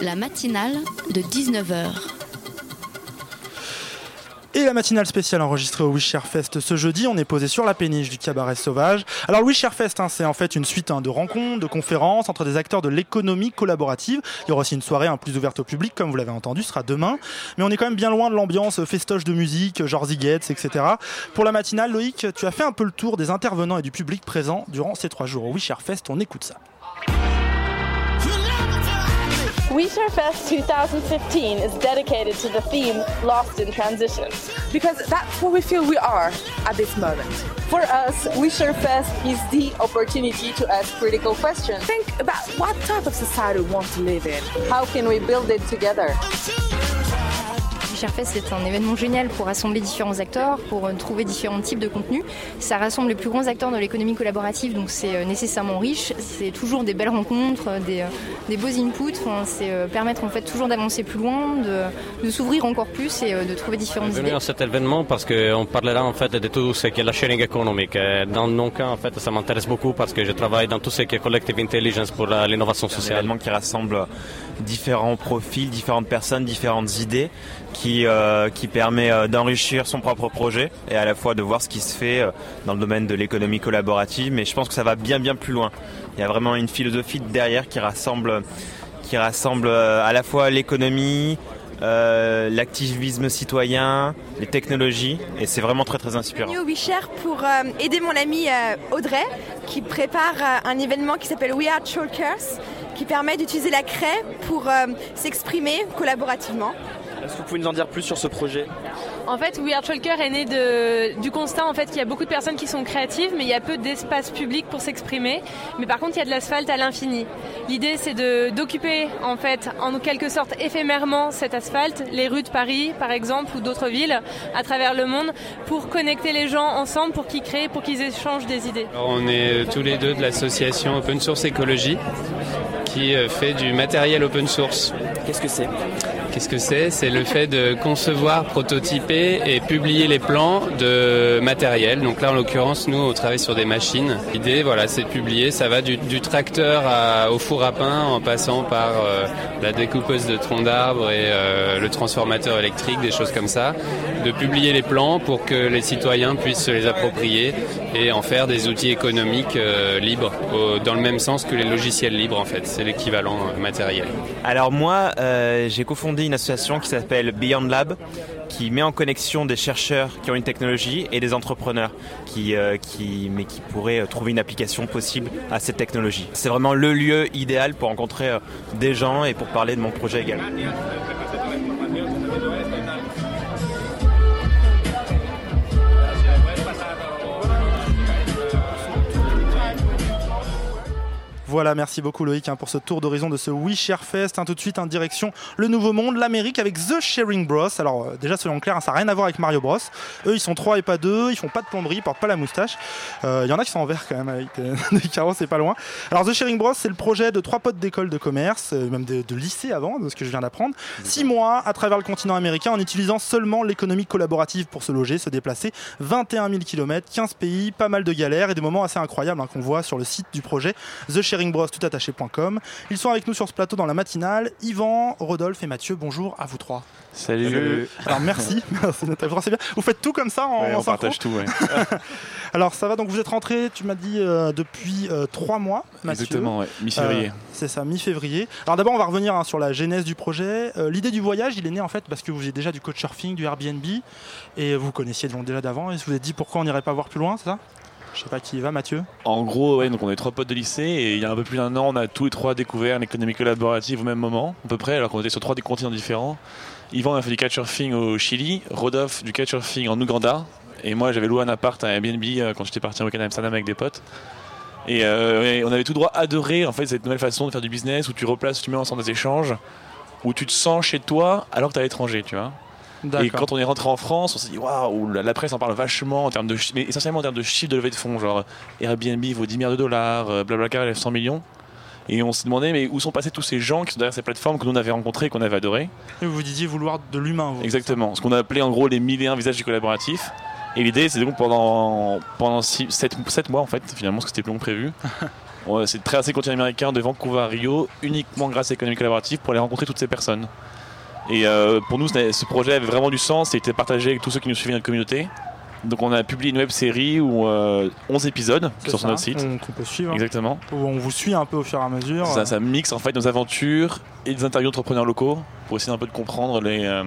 La matinale de 19h. Et la matinale spéciale enregistrée au Wish Air Fest ce jeudi, on est posé sur la péniche du cabaret sauvage. Alors le Wish Air Fest, hein, c'est en fait une suite hein, de rencontres, de conférences entre des acteurs de l'économie collaborative. Il y aura aussi une soirée un plus ouverte au public, comme vous l'avez entendu, sera demain. Mais on est quand même bien loin de l'ambiance festoche de musique, genre Zigets, etc. Pour la matinale, Loïc, tu as fait un peu le tour des intervenants et du public présent durant ces trois jours au Wish Air Fest. On écoute ça. We Share Fest 2015 is dedicated to the theme Lost in Transition. Because that's what we feel we are at this moment. For us, We Share Fest is the opportunity to ask critical questions. Think about what type of society we want to live in. How can we build it together? Cherfest, c'est un événement génial pour rassembler différents acteurs, pour euh, trouver différents types de contenus. Ça rassemble les plus grands acteurs de l'économie collaborative, donc c'est euh, nécessairement riche. C'est toujours des belles rencontres, euh, des, des beaux inputs. Enfin, c'est permettre en fait toujours d'avancer plus loin, de, de s'ouvrir encore plus et de trouver différentes idées. venu à cet événement parce qu'on parlera en fait de tout ce qui est la sharing économique. Dans mon cas, en fait, ça m'intéresse beaucoup parce que je travaille dans tout ce qui est collective intelligence pour l'innovation sociale. Un événement qui rassemble différents profils, différentes personnes, différentes idées qui, euh, qui permet euh, d'enrichir son propre projet et à la fois de voir ce qui se fait euh, dans le domaine de l'économie collaborative. Mais je pense que ça va bien bien plus loin. Il y a vraiment une philosophie derrière qui rassemble, qui rassemble à la fois l'économie, l'activisme citoyen, les technologies, et c'est vraiment très très inspirant. Je suis au pour euh, aider mon ami euh, Audrey, qui prépare un événement qui s'appelle We Are Chalkers, qui permet d'utiliser la craie pour s'exprimer collaborativement. Est-ce que vous pouvez nous en dire plus sur ce projet En fait, We Are Chalker est né de, du constat en fait, qu'il y a beaucoup de personnes qui sont créatives, mais il y a peu d'espace public pour s'exprimer. Mais par contre, il y a de l'asphalte à l'infini. L'idée, c'est d'occuper, en fait, en quelque sorte éphémèrement cet asphalte, les rues de Paris, par exemple, ou d'autres villes à travers le monde, pour connecter les gens ensemble, pour qu'ils créent, pour qu'ils échangent des idées. on est tous les deux de l'association Open Source Écologie, qui euh, fait du matériel open source. Qu'est-ce que c'est? Qu'est-ce que c'est C'est le fait de concevoir, prototyper et publier les plans de matériel. Donc là, en l'occurrence, nous, on travaille sur des machines. L'idée, voilà, c'est de publier. Ça va du, tracteur au four à pain, en passant par euh, la découpeuse de troncs d'arbres et euh, le transformateur électrique, des choses comme ça. De publier les plans pour que les citoyens puissent se les approprier et en faire des outils économiques euh, libres, dans le même sens que les logiciels libres, en fait. C'est l'équivalent matériel. Alors moi, j'ai cofondé une association qui s'appelle Beyond Lab, qui met en connexion des chercheurs qui ont une technologie et des entrepreneurs qui, euh, pourraient euh, trouver une application possible à cette technologie. C'est vraiment le lieu idéal pour rencontrer euh, des gens et pour parler de mon projet également. Voilà, merci beaucoup Loïc hein, pour ce tour d'horizon de ce We Share Fest. Hein, tout de suite en direction le Nouveau Monde, l'Amérique avec The Sharing Bros. Alors euh, déjà soyons clairs, hein, ça n'a rien à voir avec Mario Bros. Eux ils sont trois et pas deux, ils font pas de plomberie, ils portent pas la moustache. Il euh, y en a qui sont en vert quand même avec *laughs* des carreaux, c'est pas loin. Alors The Sharing Bros c'est le projet de trois potes d'école de commerce, euh, même de, lycée avant, de ce que je viens d'apprendre. Six mois à travers le continent américain en utilisant seulement l'économie collaborative pour se loger, se déplacer. 21 000 km, 15 pays, pas mal de galères et des moments assez incroyables qu'on voit sur le site du projet. The Bros attaché.com. Ils sont avec nous sur ce plateau dans la matinale. Yvan, Rodolphe et Mathieu, bonjour à vous trois. Salut. Alors merci, *laughs* bien. Vous faites tout comme ça en, ouais, on partage tout. *laughs* Alors ça va, donc vous êtes rentré, tu m'as dit, euh, depuis euh, trois mois, Mathieu. Exactement, mi-février. Euh, c'est ça, mi-février. Alors d'abord, on va revenir hein, sur la genèse du projet. L'idée du voyage, il est né en fait parce que vous avez déjà du couchsurfing, du Airbnb, et vous connaissiez déjà d'avant, et vous vous êtes dit pourquoi on n'irait pas voir plus loin, c'est ça? Je sais pas qui y va, Mathieu. En gros, ouais, donc on est trois potes de lycée et il y a un peu plus d'un an, on a tous les trois découvert l'économie collaborative au même moment, à peu près, alors qu'on était sur trois continents différents. Yvan a fait du couchsurfing au Chili, Rodolphe du couchsurfing en Ouganda, et moi j'avais loué un appart à Airbnb euh, quand j'étais parti en week-end à Amsterdam avec des potes. Euh, et, on avait tout droit adoré en fait cette nouvelle façon de faire du business où tu replaces, tu mets ensemble des échanges, où tu te sens chez toi alors que tu es à l'étranger, tu vois. Et quand on est rentré en France, on s'est dit waouh, la, presse en parle vachement en termes de, mais essentiellement en termes de chiffre de levée de fonds, genre Airbnb vaut 10 milliards de dollars, euh, Blablacar lève 100 millions. Et on se demandait, mais où sont passés tous ces gens qui sont derrière ces plateformes que nous on avait rencontrés, qu'on avait adorés Et vous disiez vouloir de l'humain. vous. Exactement. Ce qu'on a appelé en gros les mille et un visages du collaboratif. Et l'idée, c'est donc pendant, pendant 7, mois, en fait, finalement, parce que c'était plus long que prévu. *laughs* on- C'est de traverser le continent américain de Vancouver à Rio, uniquement grâce à l'économie collaborative pour aller rencontrer toutes ces personnes. Et euh, pour nous, ce projet avait vraiment du sens et était partagé avec tous ceux qui nous suivaient dans la communauté. Donc on a publié une web série où euh, 11 épisodes sur ça, notre site. on- qu'on peut suivre. Exactement. Où on vous suit un peu au fur et à mesure. Ça, ça mixe en fait nos aventures et des interviews d'entrepreneurs locaux pour essayer un peu de comprendre les, euh,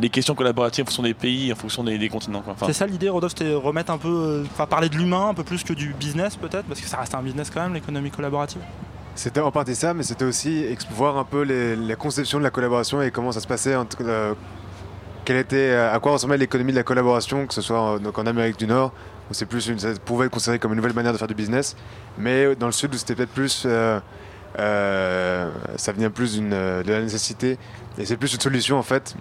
les questions collaboratives en fonction des pays, en fonction des, des continents. Enfin, C'est ça l'idée, Rodolphe, c'était remettre un peu, euh, enfin parler de l'humain un peu plus que du business peut-être, parce que ça reste un business quand même, l'économie collaborative. C'était en partie ça, mais c'était aussi voir un peu les, la conception de la collaboration et comment ça se passait, euh, quelle était, euh, à quoi ressemblait l'économie de la collaboration, que ce soit en, donc en Amérique du Nord, où c'est plus ça pouvait être considéré comme une nouvelle manière de faire du business, mais dans le Sud où c'était peut-être plus, euh, euh, ça venait plus euh, de la nécessité, et c'est plus une solution en fait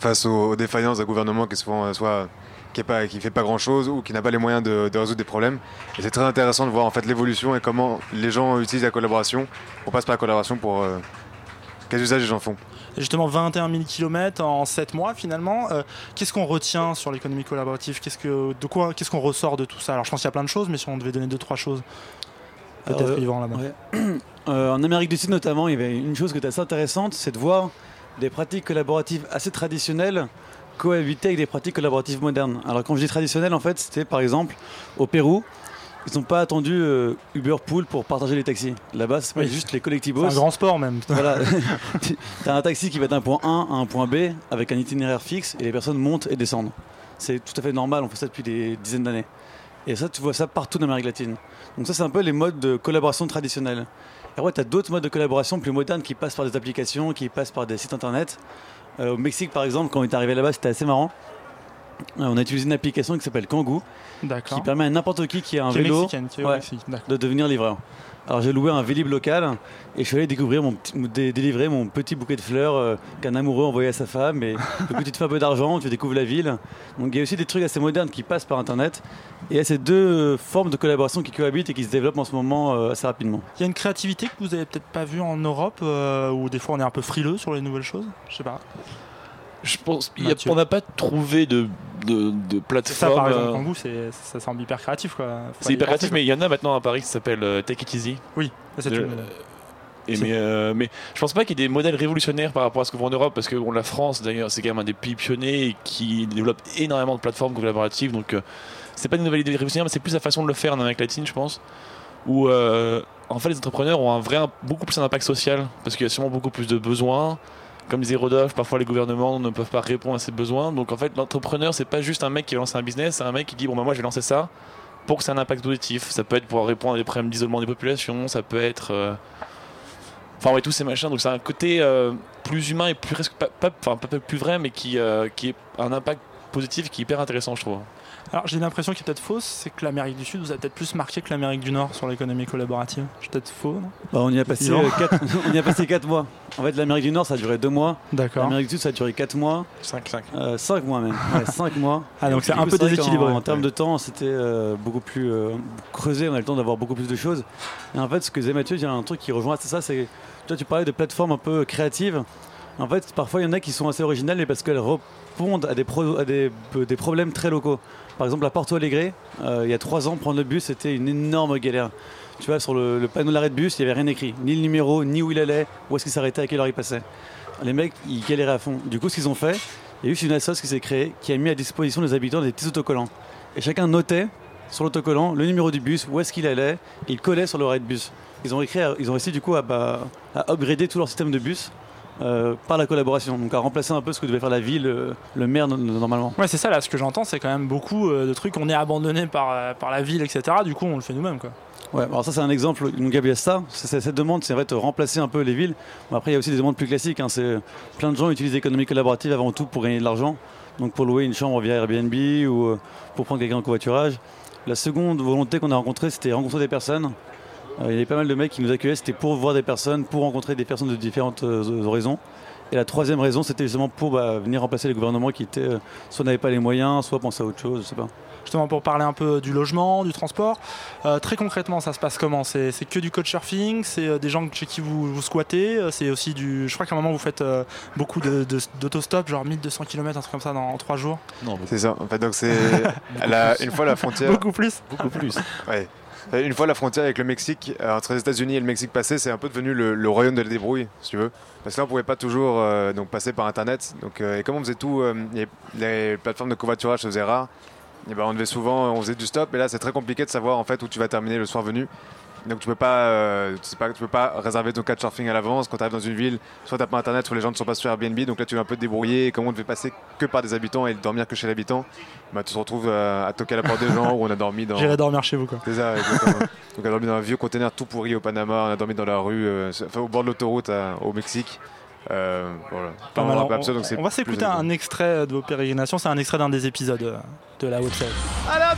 face aux, défaillances d'un gouvernement qui souvent euh, soit qui est pas qui fait pas grand chose ou qui n'a pas les moyens de, de résoudre des problèmes. Et c'est très intéressant de voir en fait l'évolution et comment les gens utilisent la collaboration. On passe par la collaboration pour euh, quels usages les gens font. Justement 21 000 km en 7 mois finalement. Euh, qu'est-ce qu'on retient sur l'économie collaborative? Qu'est-ce que, de quoi, qu'est-ce qu'on ressort de tout ça? Alors je pense qu'il y a plein de choses, mais si on devait donner deux trois choses, peut-être Alors, euh, Yvan là-bas. ouais. *clears throat* Euh, en Amérique du Sud notamment, il y avait une chose qui était assez intéressante, c'est de voir des pratiques collaboratives assez traditionnelles cohabiter avec des pratiques collaboratives modernes. Alors quand je dis traditionnelles, en fait, c'était par exemple au Pérou, ils n'ont pas attendu euh, Uber Pool pour partager les taxis. Là-bas, c'est Oui. juste les collectivos. C'est un grand sport même. *laughs* Voilà. *laughs* tu as un taxi qui va d'un point A à un point B avec un itinéraire fixe et les personnes montent et descendent. C'est tout à fait normal, on fait ça depuis des dizaines d'années. Et ça, tu vois ça partout en Amérique latine. Donc ça, c'est un peu les modes de collaboration traditionnels. Et ouais, tu as d'autres modes de collaboration plus modernes qui passent par des applications, qui passent par des sites internet. Euh, au Mexique, par exemple, quand on est arrivé là-bas, c'était assez marrant. Euh, on a utilisé une application qui s'appelle Kangoo, qui permet à n'importe qui qui a un Qui vélo est ouais, de devenir livreur. Alors j'ai loué un Vélib local et je suis allé découvrir mon dé- délivrer mon petit bouquet de fleurs euh, qu'un amoureux envoyait à sa femme et du coup tu te fais un peu d'argent, tu découvres la ville. Donc il y a aussi des trucs assez modernes qui passent par internet et il y a ces deux euh, formes de collaboration qui cohabitent et qui se développent en ce moment euh, assez rapidement. Il y a une créativité que vous avez peut-être pas vue en Europe, où des fois on est un peu frileux sur les nouvelles choses? Je sais pas. Je pense il y a- Mathieu. on n'a pas trouvé de, de, de C'est ça plateforme. par exemple, euh, Kangoo, c'est, ça semble hyper créatif C'est hyper créatif, mais il y en a maintenant à Paris qui s'appelle euh, Take It Easy. Oui, c'est De- une- euh, et mais, euh, mais je pense pas qu'il y ait des modèles révolutionnaires par rapport à ce qu'on voit en Europe, parce que bon, la France d'ailleurs c'est quand même un des pays pionniers qui développe énormément de plateformes collaboratives, donc euh, c'est pas une nouvelle idée révolutionnaire, mais c'est plus la façon de le faire en Amérique latine, je pense, où euh, en fait les entrepreneurs ont un vrai, beaucoup plus un impact social, parce qu'il y a sûrement beaucoup plus de besoins. Comme disait Rodolphe, parfois les gouvernements ne peuvent pas répondre à ces besoins. Donc en fait, l'entrepreneur, c'est pas juste un mec qui va lancer un business, c'est un mec qui dit bon bah moi je vais lancer ça pour que ça ait un impact positif. Ça peut être pour répondre à des problèmes d'isolement des populations, ça peut être. euh, Enfin tous ces machins. Donc c'est un côté euh, plus humain et plus pas, pas- enfin plus vrai, mais qui, euh, qui est un impact positif qui est hyper intéressant, je trouve. Alors j'ai l'impression qui est peut-être fausse, c'est que l'Amérique du Sud vous a peut-être plus marqué que l'Amérique du Nord sur l'économie collaborative. Je suis peut-être faux, non? Bah, on, y a passé, euh, quatre, *laughs* on y a passé 4 mois. En fait, l'Amérique du Nord, ça a duré 2 mois. D'accord. L'Amérique du Sud, ça a duré 4 mois. 5, 5. 5 mois même. 5 *laughs* mois. Ah, donc c'est un peu déséquilibré. En, termes de temps, c'était euh, beaucoup plus euh, creusé. On a le temps d'avoir beaucoup plus de choses. Et en fait, ce que disait Mathieu, il y a un truc qui rejoint c'est ça. C'est toi, tu parlais de plateformes un peu créatives. En fait, parfois, il y en a qui sont assez originales, mais parce qu'elles répondent à des, pro- à des, des problèmes très locaux. Par exemple, à Porto Alegre, euh, il y a 3 ans, prendre le bus, c'était une énorme galère. Tu vois, sur le, le panneau de l'arrêt de bus, il n'y avait rien écrit. Ni le numéro, ni où il allait, où est-ce qu'il s'arrêtait, à quelle heure il passait. Les mecs, ils galéraient à fond. Du coup, ce qu'ils ont fait, il y a eu une association qui s'est créée, qui a mis à disposition des habitants des petits autocollants. Et chacun notait sur l'autocollant le numéro du bus, où est-ce qu'il allait, et il collait sur le rail de bus. Ils ont, écrit, ils ont réussi du coup bah, à upgrader tout leur système de bus euh, par la collaboration, donc à remplacer un peu ce que devait faire la ville, euh, le maire no- normalement. Ouais, c'est ça là, ce que j'entends, c'est quand même beaucoup euh, de trucs, on est abandonné par, par la ville, etc. Du coup, on le fait nous-mêmes quoi. Ouais, alors ça c'est un exemple, donc il y a ça, c'est- c'est- cette demande c'est en fait remplacer un peu les villes. Bon, après il y a aussi des demandes plus classiques, hein, c'est plein de gens utilisent l'économie collaborative avant tout pour gagner de l'argent, donc pour louer une chambre via Airbnb ou pour prendre quelqu'un en covoiturage. La seconde volonté qu'on a rencontrée c'était rencontrer des personnes. Euh, il y avait pas mal de mecs qui nous accueillaient, c'était pour voir des personnes, pour rencontrer des personnes de différentes euh, horizons. Et la troisième raison, c'était justement pour bah, venir remplacer les gouvernements qui étaient, euh, soit n'avaient pas les moyens, soit pensaient à autre chose, je sais pas. Justement pour parler un peu du logement, du transport, euh, très concrètement ça se passe comment? C'est c'est que du couchsurfing? C'est euh, des gens chez qui vous, vous squattez? C'est aussi du... Je crois qu'à un moment vous faites euh, beaucoup de- de- d'autostop, genre 1200 km, un truc comme ça dans, en 3 jours? C'est ça. En fait, donc c'est *laughs* la- une fois la frontière. Beaucoup plus. Beaucoup plus. Ouais. Euh, Une fois la frontière avec le Mexique, euh, entre les États-Unis et le Mexique passé, c'est un peu devenu le, royaume de la débrouille, si tu veux. Parce que là, on pouvait pas toujours euh, donc passer par Internet. Et comme on faisait tout, les, plateformes de covoiturage se faisaient rares. Et ben, on devait souvent, on faisait du stop. Et là, c'est très compliqué de savoir en fait où tu vas terminer le soir venu. Donc tu peux pas, euh, tu sais pas, tu peux pas réserver ton couchsurfing à l'avance quand tu arrives dans une ville. Soit t'as pas internet, soit les gens ne sont pas sur Airbnb. Donc là, tu vas un peu te débrouiller. Et comme on devait passer que par des habitants et dormir que chez l'habitant, bah, tu te retrouves euh, à toquer à la porte des gens *laughs* où on a dormi dans. J'irai dormir chez vous quoi. C'est ça, exactement. *laughs* Donc on a dormi dans un vieux conteneur tout pourri au Panama, on a dormi dans la rue, euh, enfin, au bord de l'autoroute au Mexique. Euh, voilà. Pas Enfin, mal. on, va s'écouter un extrait de vos pérégrinations, c'est un extrait d'un des épisodes de la haute Alors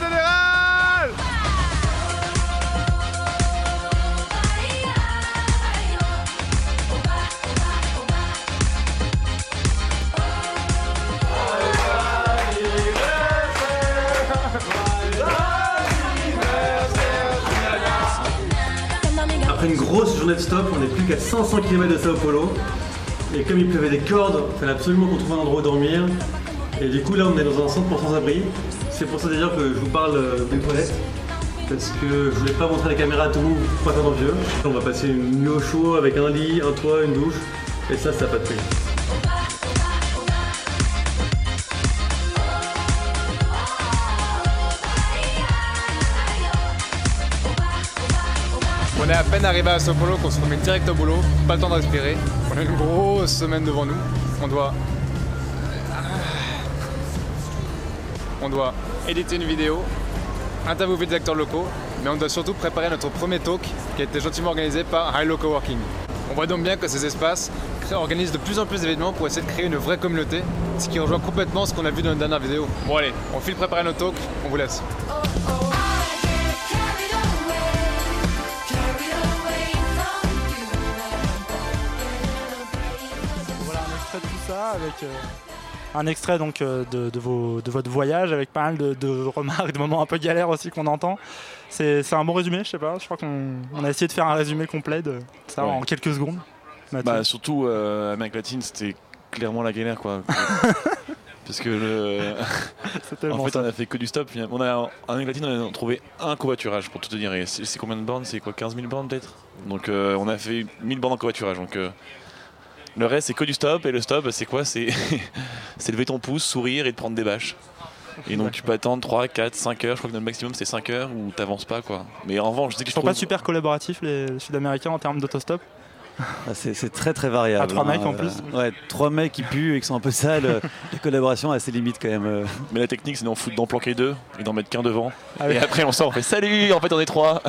Une grosse journée de stop, on n'est plus qu'à 500 km de Sao Paulo. Et comme il pleuvait des cordes, il fallait absolument qu'on trouve un endroit où dormir. Et du coup, là, on est dans un centre pour sans-abri. C'est pour ça d'ailleurs que je vous parle euh, des toilettes. Parce que je voulais pas montrer la caméra à tout le monde pour pas faire d'envieux. On va passer une nuit au chaud avec un lit, un toit, une douche. Et ça, ça n'a pas de prix. Peine arrivé à Sao Paulo qu'on se remet direct au boulot, pas le temps de respirer. On a une grosse semaine devant nous. On doit. On doit éditer une vidéo, interviewer des acteurs locaux, mais on doit surtout préparer notre premier talk qui a été gentiment organisé par High Local Working. On voit donc bien que ces espaces organisent de plus en plus d'événements pour essayer de créer une vraie communauté, ce qui rejoint complètement ce qu'on a vu dans notre dernière vidéo. Bon allez, on file préparer notre talk, on vous laisse. Avec euh, un extrait donc euh, de, de vos, de votre voyage avec pas mal de, de remarques, de moments un peu galères aussi qu'on entend. C'est un bon résumé, je sais pas. Je crois qu'on on a essayé de faire un résumé complet de ça Ouais. en quelques secondes. Bah, surtout, euh, Amérique latine, c'était clairement la galère, quoi. *laughs* Parce que le... *laughs* en fait, ça. on a fait que du stop. finalement. On a, en Amérique latine, on a trouvé un covoiturage, pour tout te dire. C'est c'est combien de bornes? C'est quoi? 15 000 bornes peut-être? Donc, euh, on a fait 1000 bornes en covoiturage. Donc, euh, le reste, c'est que du stop. Et le stop, c'est quoi? *laughs* C'est lever ton pouce, sourire et de prendre des bâches. Et donc, tu peux attendre 3, 4, 5 heures. Je crois que le maximum, c'est 5 heures où t'avances pas, quoi. Mais en revanche, je sais que Ils je sont trouve... pas super collaboratifs les Sud-Américains en termes d'autostop? Ah, c'est très très variable. À trois hein. mecs, en plus Euh, Ouais, trois mecs qui puent et qui sont un peu sales. euh, *laughs* la collaboration a ses limites quand même. euh. Mais la technique, c'est d'en foutre, d'en planquer deux et d'en mettre qu'un devant. Ah oui. Et après, on sort, on fait salut, en fait, on est trois.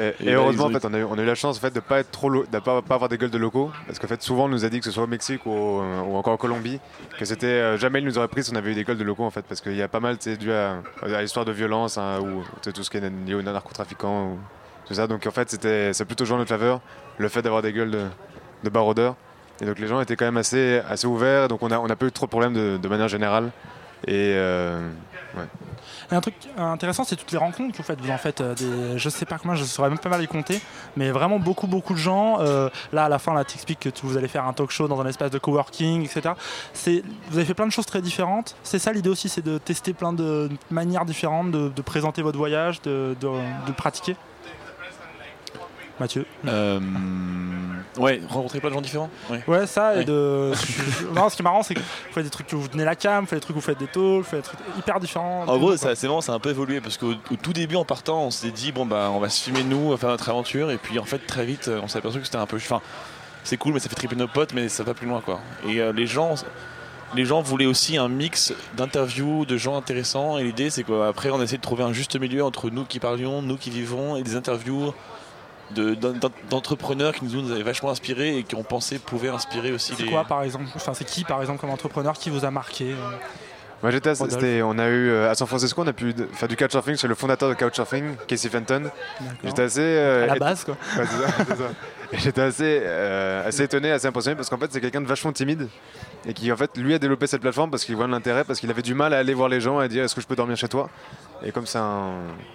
Et, *laughs* et là, heureusement, en fait, on a, eu, on a eu la chance en fait, de pas être trop, de pas, pas avoir des gueules de locaux, parce qu'en fait, souvent, on nous a dit que ce soit au Mexique ou, au- ou encore en Colombie, que c'était euh, jamais ils nous auraient pris si on avait eu des gueules de locaux, en fait, parce qu'il y a pas mal, c'est dû à, à l'histoire de violence hein, ou tout ce qui est lié aux narcotrafiquants, ou tout ça. Donc en fait, c'était, plutôt joué en notre faveur le fait d'avoir des gueules de, de baroudeurs. Et donc les gens étaient quand même assez, assez ouverts, donc on a, on a pas eu trop de problèmes de, manière générale. Et euh. Et un truc intéressant, c'est toutes les rencontres que vous faites. Vous en faites euh, des, je sais pas comment, je saurais même pas mal les compter, mais vraiment beaucoup, beaucoup de gens. Euh, là, à la fin, là, t'expliques que vous allez faire un talk show dans un espace de coworking, etc. Vous avez fait plein de choses très différentes. C'est ça l'idée aussi, c'est de tester plein de manières différentes de, présenter votre voyage, de, de, pratiquer. Mathieu. Euh, ouais, rencontrer plein de gens différents. Ouais, Ouais, ça, et de. non, ce qui est marrant, c'est que vous faites des trucs que vous tenez la cam, vous faites des trucs où vous faites des talks, vous faites des trucs hyper différents. En gros, ça- c'est marrant, ça a un peu évolué parce qu'au au tout début, en partant, on s'est dit bon bah on va se filmer nous, on va faire notre aventure, et puis en fait très vite, on s'est aperçu que c'était un peu, enfin, c'est cool, mais ça fait triper nos potes, mais ça va plus loin quoi. Et euh, les gens, les gens voulaient aussi un mix d'interviews, de gens intéressants, et l'idée c'est qu'après on essaie de trouver un juste milieu entre nous qui parlions, nous qui vivons, et des interviews de- d'en- d'en- d'entrepreneurs qui nous, nous avaient vachement inspirés et qui ont pensé pouvaient inspirer aussi C'est les. quoi par exemple Enfin, c'est qui par exemple comme entrepreneur qui vous a marqué euh Moi j'étais, on a eu euh, à San Francisco, on a pu faire du couchsurfing chez le fondateur de couchsurfing, Casey Fenton. J'étais assez euh, À la éton- base, quoi. Ouais, c'est ça, c'est ça. *laughs* J'étais assez, euh, assez étonné, assez impressionné parce qu'en fait c'est quelqu'un de vachement timide et qui en fait lui a développé cette plateforme parce qu'il voit de l'intérêt, parce qu'il avait du mal à aller voir les gens et dire est-ce que je peux dormir chez toi? Et comme c'est un,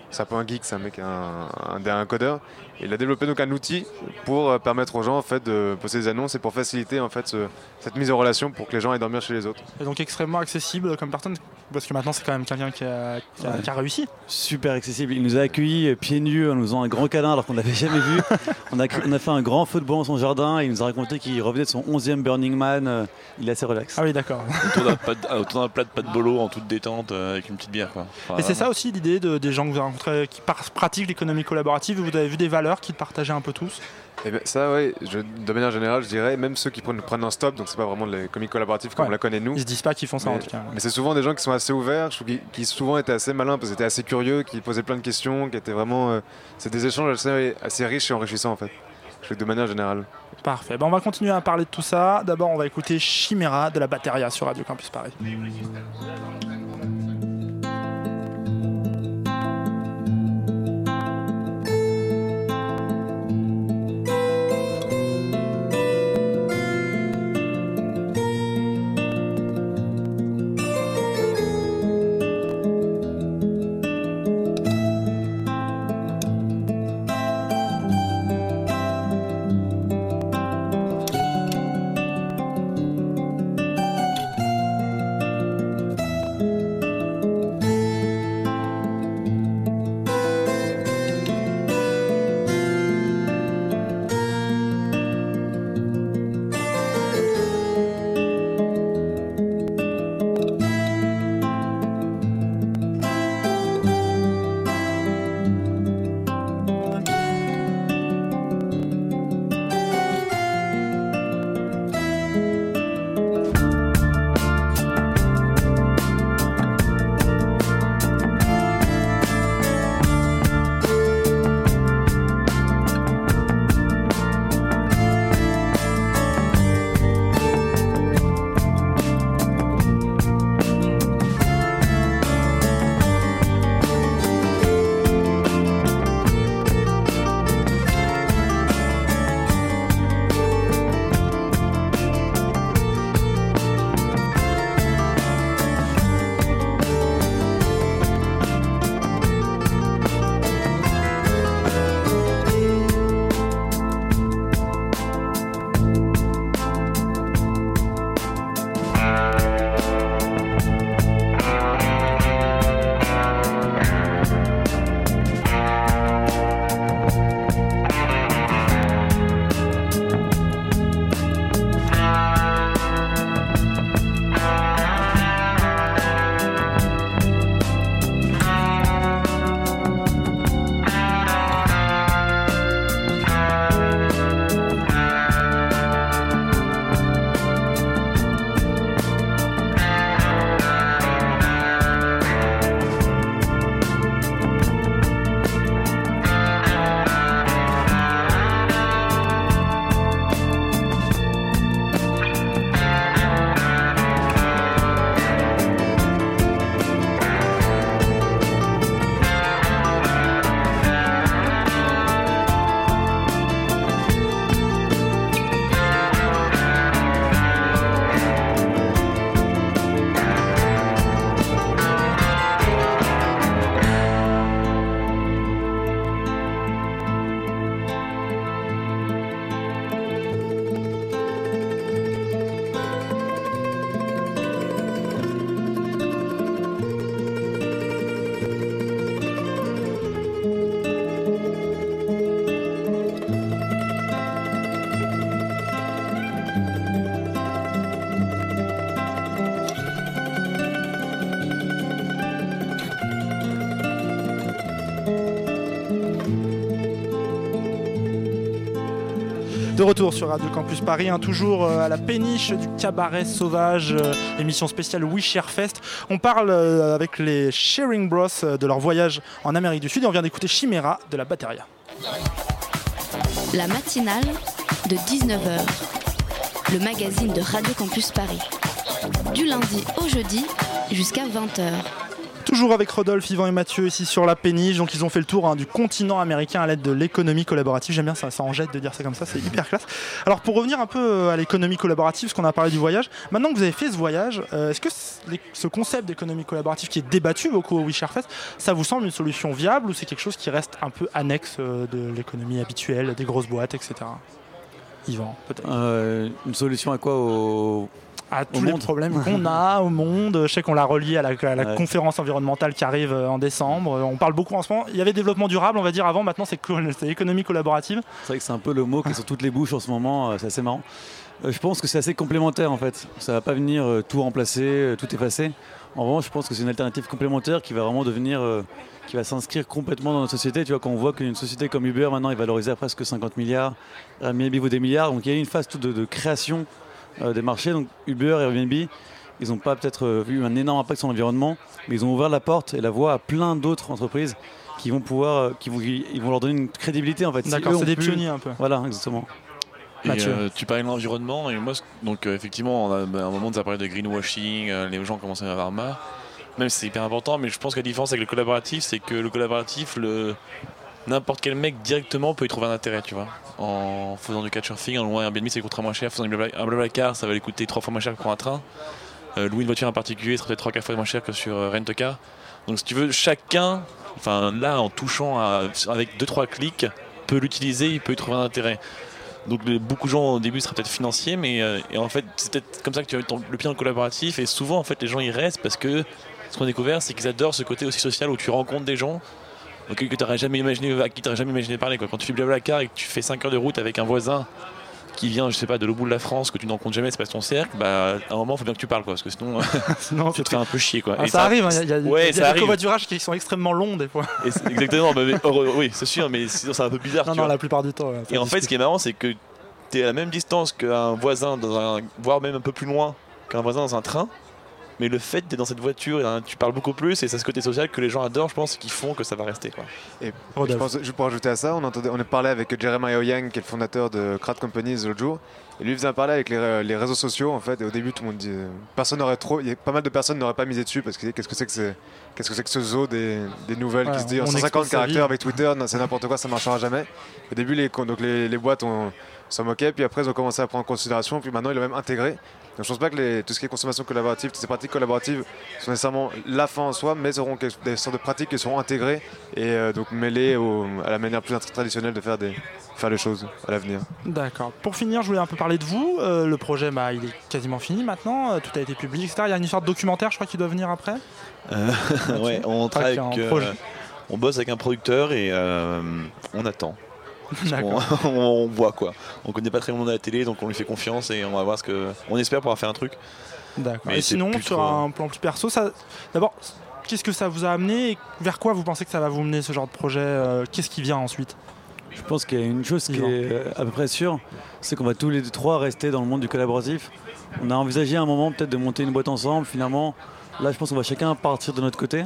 c'est un peu un geek, c'est un mec, un, un, un codeur, il a développé donc un outil pour euh, permettre aux gens en fait de poster des annonces et pour faciliter en fait ce- cette mise en relation pour que les gens aillent dormir chez les autres. Et donc extrêmement accessible comme personne, parce que maintenant c'est quand même quelqu'un qui a, qui a- qui a réussi. Super accessible. Il nous a accueillis euh, pieds nus en nous faisant un grand câlin alors qu'on ne l'avait jamais vu. *laughs* on, a, on a fait un grand feu de bois dans son jardin et il nous a raconté qu'il revenait de son 11e Burning Man. euh, Il est assez relax. Ah oui, d'accord. *laughs* autour d'un plat de- autour d'un plat de pâte bolo en toute détente euh, avec une petite bière. Quoi. Enfin, Et c'est ça aussi l'idée de- des gens que vous avez rencontrés qui pratiquent l'économie collaborative. Vous avez vu des valeurs qu'ils partageaient un peu tous? Et ben, ça, oui, de manière générale, je dirais, même ceux qui prennent, prennent un stop, donc c'est pas vraiment de l'économie collaborative comme Ouais. on la connaît nous. Ils se disent pas qu'ils font ça mais, en tout cas. Mais c'est souvent des gens qui sont assez ouverts, je trouve qu'ils qui souvent étaient assez malins parce qu'ils étaient assez curieux, qui posaient plein de questions, qui étaient vraiment. euh, c'est des échanges assez, assez riches et enrichissants en fait. De manière générale. Parfait. Ben, on va continuer à parler de tout ça. D'abord, on va écouter Chimera de la Batteria sur Radio Campus Paris. Retour sur Radio Campus Paris, hein, toujours euh, à la péniche du cabaret sauvage, euh, émission spéciale We Fest. On parle euh, avec les Sharing Bros de leur voyage en Amérique du Sud et on vient d'écouter Chimera de la Batteria. La matinale de 19h, le magazine de Radio Campus Paris. Du lundi au jeudi jusqu'à 20h. Toujours avec Rodolphe, Yvan et Mathieu ici sur la péniche. Donc ils ont fait le tour hein, du continent américain à l'aide de l'économie collaborative. J'aime bien ça, ça en jette de dire ça comme ça, c'est hyper classe. Alors pour revenir un peu euh, à l'économie collaborative, parce qu'on a parlé du voyage, maintenant que vous avez fait ce voyage, euh, est-ce que ce concept d'économie collaborative qui est débattu beaucoup au WeShareFest, ça vous semble une solution viable ou c'est quelque chose qui reste un peu annexe euh, de l'économie habituelle, des grosses boîtes, etc. Yvan, peut-être. Une solution à quoi au... à au tous les monde problèmes *laughs* qu'on a au monde. Je sais qu'on l'a relié à la, à la Ouais. conférence environnementale qui arrive euh, en décembre. On parle beaucoup en ce moment. Il y avait développement durable, on va dire avant. Maintenant, c'est co- *laughs* c'est économie collaborative. C'est vrai que c'est un peu le mot qui est sur toutes les bouches en ce moment, euh, c'est assez marrant. Euh, je pense que c'est assez complémentaire en fait. Ça va pas venir tout remplacer, tout effacer. En revanche, je pense que c'est une alternative complémentaire qui va vraiment devenir, euh, qui va s'inscrire complètement dans notre société. Tu vois, quand on voit qu'une société comme Uber maintenant est valorisée à presque 50 milliards, Airbnb vaut des milliards, donc il y a une phase de, de création des marchés. Donc Uber et Airbnb, ils n'ont pas peut-être euh, eu un énorme impact sur l'environnement, mais ils ont ouvert la porte et la voie à plein d'autres entreprises qui vont pouvoir, euh, qui vont, ils vont leur donner une crédibilité en fait. Si D'accord, eux c'est des pu- pionniers un peu. Voilà, exactement. Et, Mathieu. euh, tu parlais de l'environnement et moi, donc euh, effectivement, on a, bah, à un moment, on a parlé de greenwashing, euh, les gens commençaient à avoir marre. Même si c'est hyper important, mais je pense que la différence avec le collaboratif, c'est que le collaboratif, le n'importe quel mec directement peut y trouver un intérêt, tu vois. En faisant du couchsurfing, en un Airbnb, lui coûtera moins cher. Faisant un blablacar, ça va lui coûter trois fois moins cher que pour un train. Euh, louer une voiture en particulier, ça sera peut-être trois quatre fois moins cher que sur euh. Donc si tu veux, chacun, enfin là, en touchant avec deux trois clics, peut l'utiliser, il peut y trouver un intérêt. Donc beaucoup de gens au début seraient peut-être financiers, mais euh, en fait c'est peut-être comme ça que tu as le pied dans collaboratif. Et souvent en fait les gens y restent parce que ce qu'on a découvert c'est qu'ils adorent ce côté aussi social où tu rencontres des gens que jamais imaginé, à qui tu n'aurais jamais imaginé parler. Quoi. Quand tu fais Blablacar et que tu fais 5 heures de route avec un voisin qui vient, je sais pas, de l'autre bout de la France, que tu ne rencontres jamais, c'est pas ton cercle, bah, à un moment, il faut bien que tu parles, quoi, parce que sinon, *laughs* Sinon, tu te fais un peu chier. Quoi. Ah, Et ça, arrive, hein, il y a, il y a- ouais, il y a ça des covoiturages qui sont extrêmement longs des fois. Et exactement, mais, oui, c'est sûr, mais sinon, c'est un peu bizarre. Non, tu non, vois. la plupart du temps. ouais, ça Et en fait, ce qui est marrant, c'est que tu es à la même distance qu'un voisin, dans un, voire même un peu plus loin qu'un voisin dans un train. Mais le fait d'être dans cette voiture, hein, tu parles beaucoup plus et c'est ce côté social que les gens adorent, je pense, qui font que ça va rester. Quoi. Et je pense, juste pour ajouter à ça, on, entendait, on a parlé avec Jeremiah Yang, qui est le fondateur de Crowd Companies l'autre jour. Et lui il faisait un parler avec les, ré- les réseaux sociaux en fait. Et au début, tout le monde dit, euh, personne n'aurait trop, il y a pas mal de personnes n'auraient pas misé dessus parce que qu'est-ce que c'est que c'est, qu'est-ce que c'est que ce zoo des, des nouvelles Ouais, qui se dit? en on 150 expose sa vie. caractères avec Twitter, c'est n'importe quoi, ça marchera jamais. Au début, les, donc les, les boîtes ont s'en moquaient, puis après ils ont commencé à prendre en considération, puis maintenant ils l'ont même intégré. Donc je pense pas que les- tout ce qui est consommation collaborative, toutes ces pratiques collaboratives sont nécessairement la fin en soi, mais seront des sortes de pratiques qui seront intégrées et euh, donc mêlées au- à la manière plus traditionnelle de faire, des, faire les choses à l'avenir. D'accord. Pour finir, je voulais un peu parler de vous. Euh, le projet, bah, il est quasiment fini maintenant. Euh, tout a été publié, etc. Il y a une histoire de documentaire, je crois, qui doit venir après. Euh, *laughs* ouais, on travaille avec, euh, on bosse avec un producteur et euh, on attend. *laughs* On, *laughs* on voit quoi. On connaît pas très bien le monde à la télé, donc on lui fait confiance et on va voir ce que. On espère pouvoir faire un truc. D'accord. Mais Et sinon, sur trop- un plan plus perso, ça... d'abord, qu'est-ce que ça vous a amené et vers quoi vous pensez que ça va vous mener ce genre de projet Euh, Qu'est-ce qui vient ensuite? Je pense qu'il y a une chose qui est à peu près sûre, c'est qu'on va tous les trois rester dans le monde du collaboratif. On a envisagé à un moment peut-être de monter une boîte ensemble. Finalement, là, je pense qu'on va chacun partir de notre côté.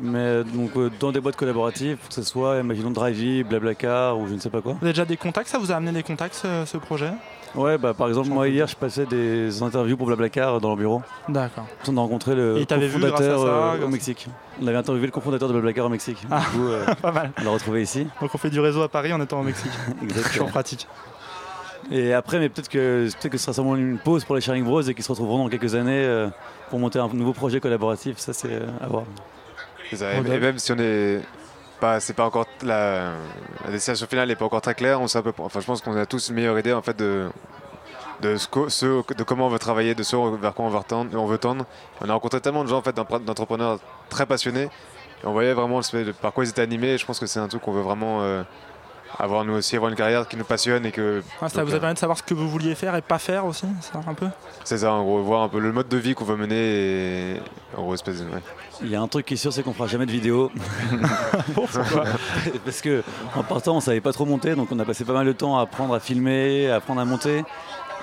Mais euh, donc euh, dans des boîtes collaboratives, que ce soit, imaginons Drivey, Blablacar ou je ne sais pas quoi. Vous avez déjà des contacts Ça vous a amené des contacts, ce, ce projet? Ouais, bah, par exemple, moi hier, je passais des interviews pour Blablacar dans leur bureau. D'accord. On a rencontré le Et cofondateur euh, au Mexique. On avait interviewé le cofondateur de Blablacar au Mexique. Ah, Du coup, euh, *laughs* pas mal. on l'a retrouvé ici. Donc on fait du réseau à Paris en étant au Mexique. *laughs* Exactement. Toujours pratique. Et après, mais peut-être que, peut que ce sera seulement une pause pour les Sharing Bros et qu'ils se retrouveront dans quelques années euh, pour monter un nouveau projet collaboratif. Ça, c'est euh, à voir. Ça. Et, et même si on est pas, c'est pas encore la, la destination finale n'est pas encore très claire, on sait un peu, enfin je pense qu'on a tous une meilleure idée en fait de de, ce, de comment on veut travailler, de ce vers quoi on veut tendre. On, veut tendre. on a rencontré tellement de gens en fait, d'entrepreneurs très passionnés et on voyait vraiment par quoi ils étaient animés. Et je pense que c'est un truc qu'on veut vraiment euh, avoir nous aussi, avoir une carrière qui nous passionne et que Ah, ça donc, vous a euh, permis de savoir ce que vous vouliez faire et pas faire aussi, ça un peu c'est ça en gros, voir un peu le mode de vie qu'on veut mener et en gros espèce de ouais. Il y a un truc qui est sûr, c'est qu'on fera jamais de vidéo. *laughs* Parce que en partant, on savait pas trop monter, donc on a passé pas mal de temps à apprendre à filmer, à apprendre à monter.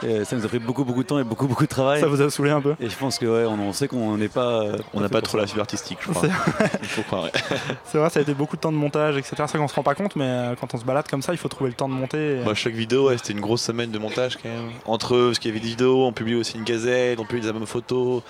Et ça nous a pris beaucoup beaucoup de temps et beaucoup beaucoup de travail. Ça vous a saoulé un peu Et je pense que ouais, on, on sait qu'on n'est pas. euh, On n'a pas trop ça. la fibre artistique, je crois. C'est- Il faut croire. ouais. *laughs* C'est vrai, ça a été beaucoup de temps de montage, etc. C'est qu'on se rend pas compte, mais euh, quand on se balade comme ça, il faut trouver le temps de monter. et- Bah, chaque vidéo, ouais, c'était une grosse semaine de montage quand même. Entre eux, parce qu'il y avait des vidéos, on publie aussi une gazette, on publie des albums photos.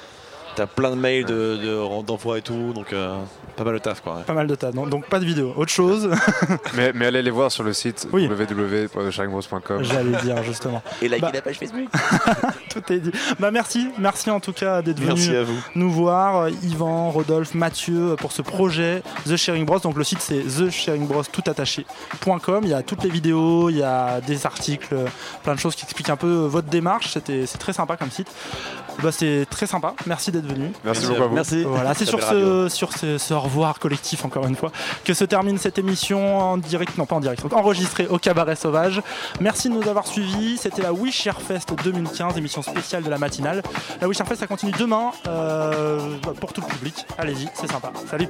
T'as plein de mails de- de- d'emploi et tout, donc euh, pas mal de taf quoi. ouais. Pas mal de tas, donc, donc pas de vidéo. Autre chose *laughs* mais, mais allez les voir sur le site Oui. www.sharingbros.com. J'allais dire justement. Et likez Bah, la page Facebook. *laughs* Tout est dit. Bah merci, merci en tout cas d'être venu Merci à vous. nous voir, euh, Yvan, Rodolphe, Mathieu, euh, pour ce projet The Sharing Bros. Donc le site c'est thesharingbros.com. Il y a toutes les vidéos, il y a des articles, euh, plein de choses qui expliquent un peu votre démarche. C'était, c'est très sympa comme site. Bah, c'est très sympa. Merci d'être venu. Merci beaucoup à vous. Merci. Voilà, c'est sur ce, sur ce, ce au revoir collectif, encore une fois, que se termine cette émission en direct, non pas en direct, donc enregistrée au Cabaret Sauvage. Merci de nous avoir suivis. C'était la Wish Air Fest 2015, émission spéciale de la matinale. La Wish Air Fest, ça continue demain euh, pour tout le public. Allez-y, c'est sympa. Salut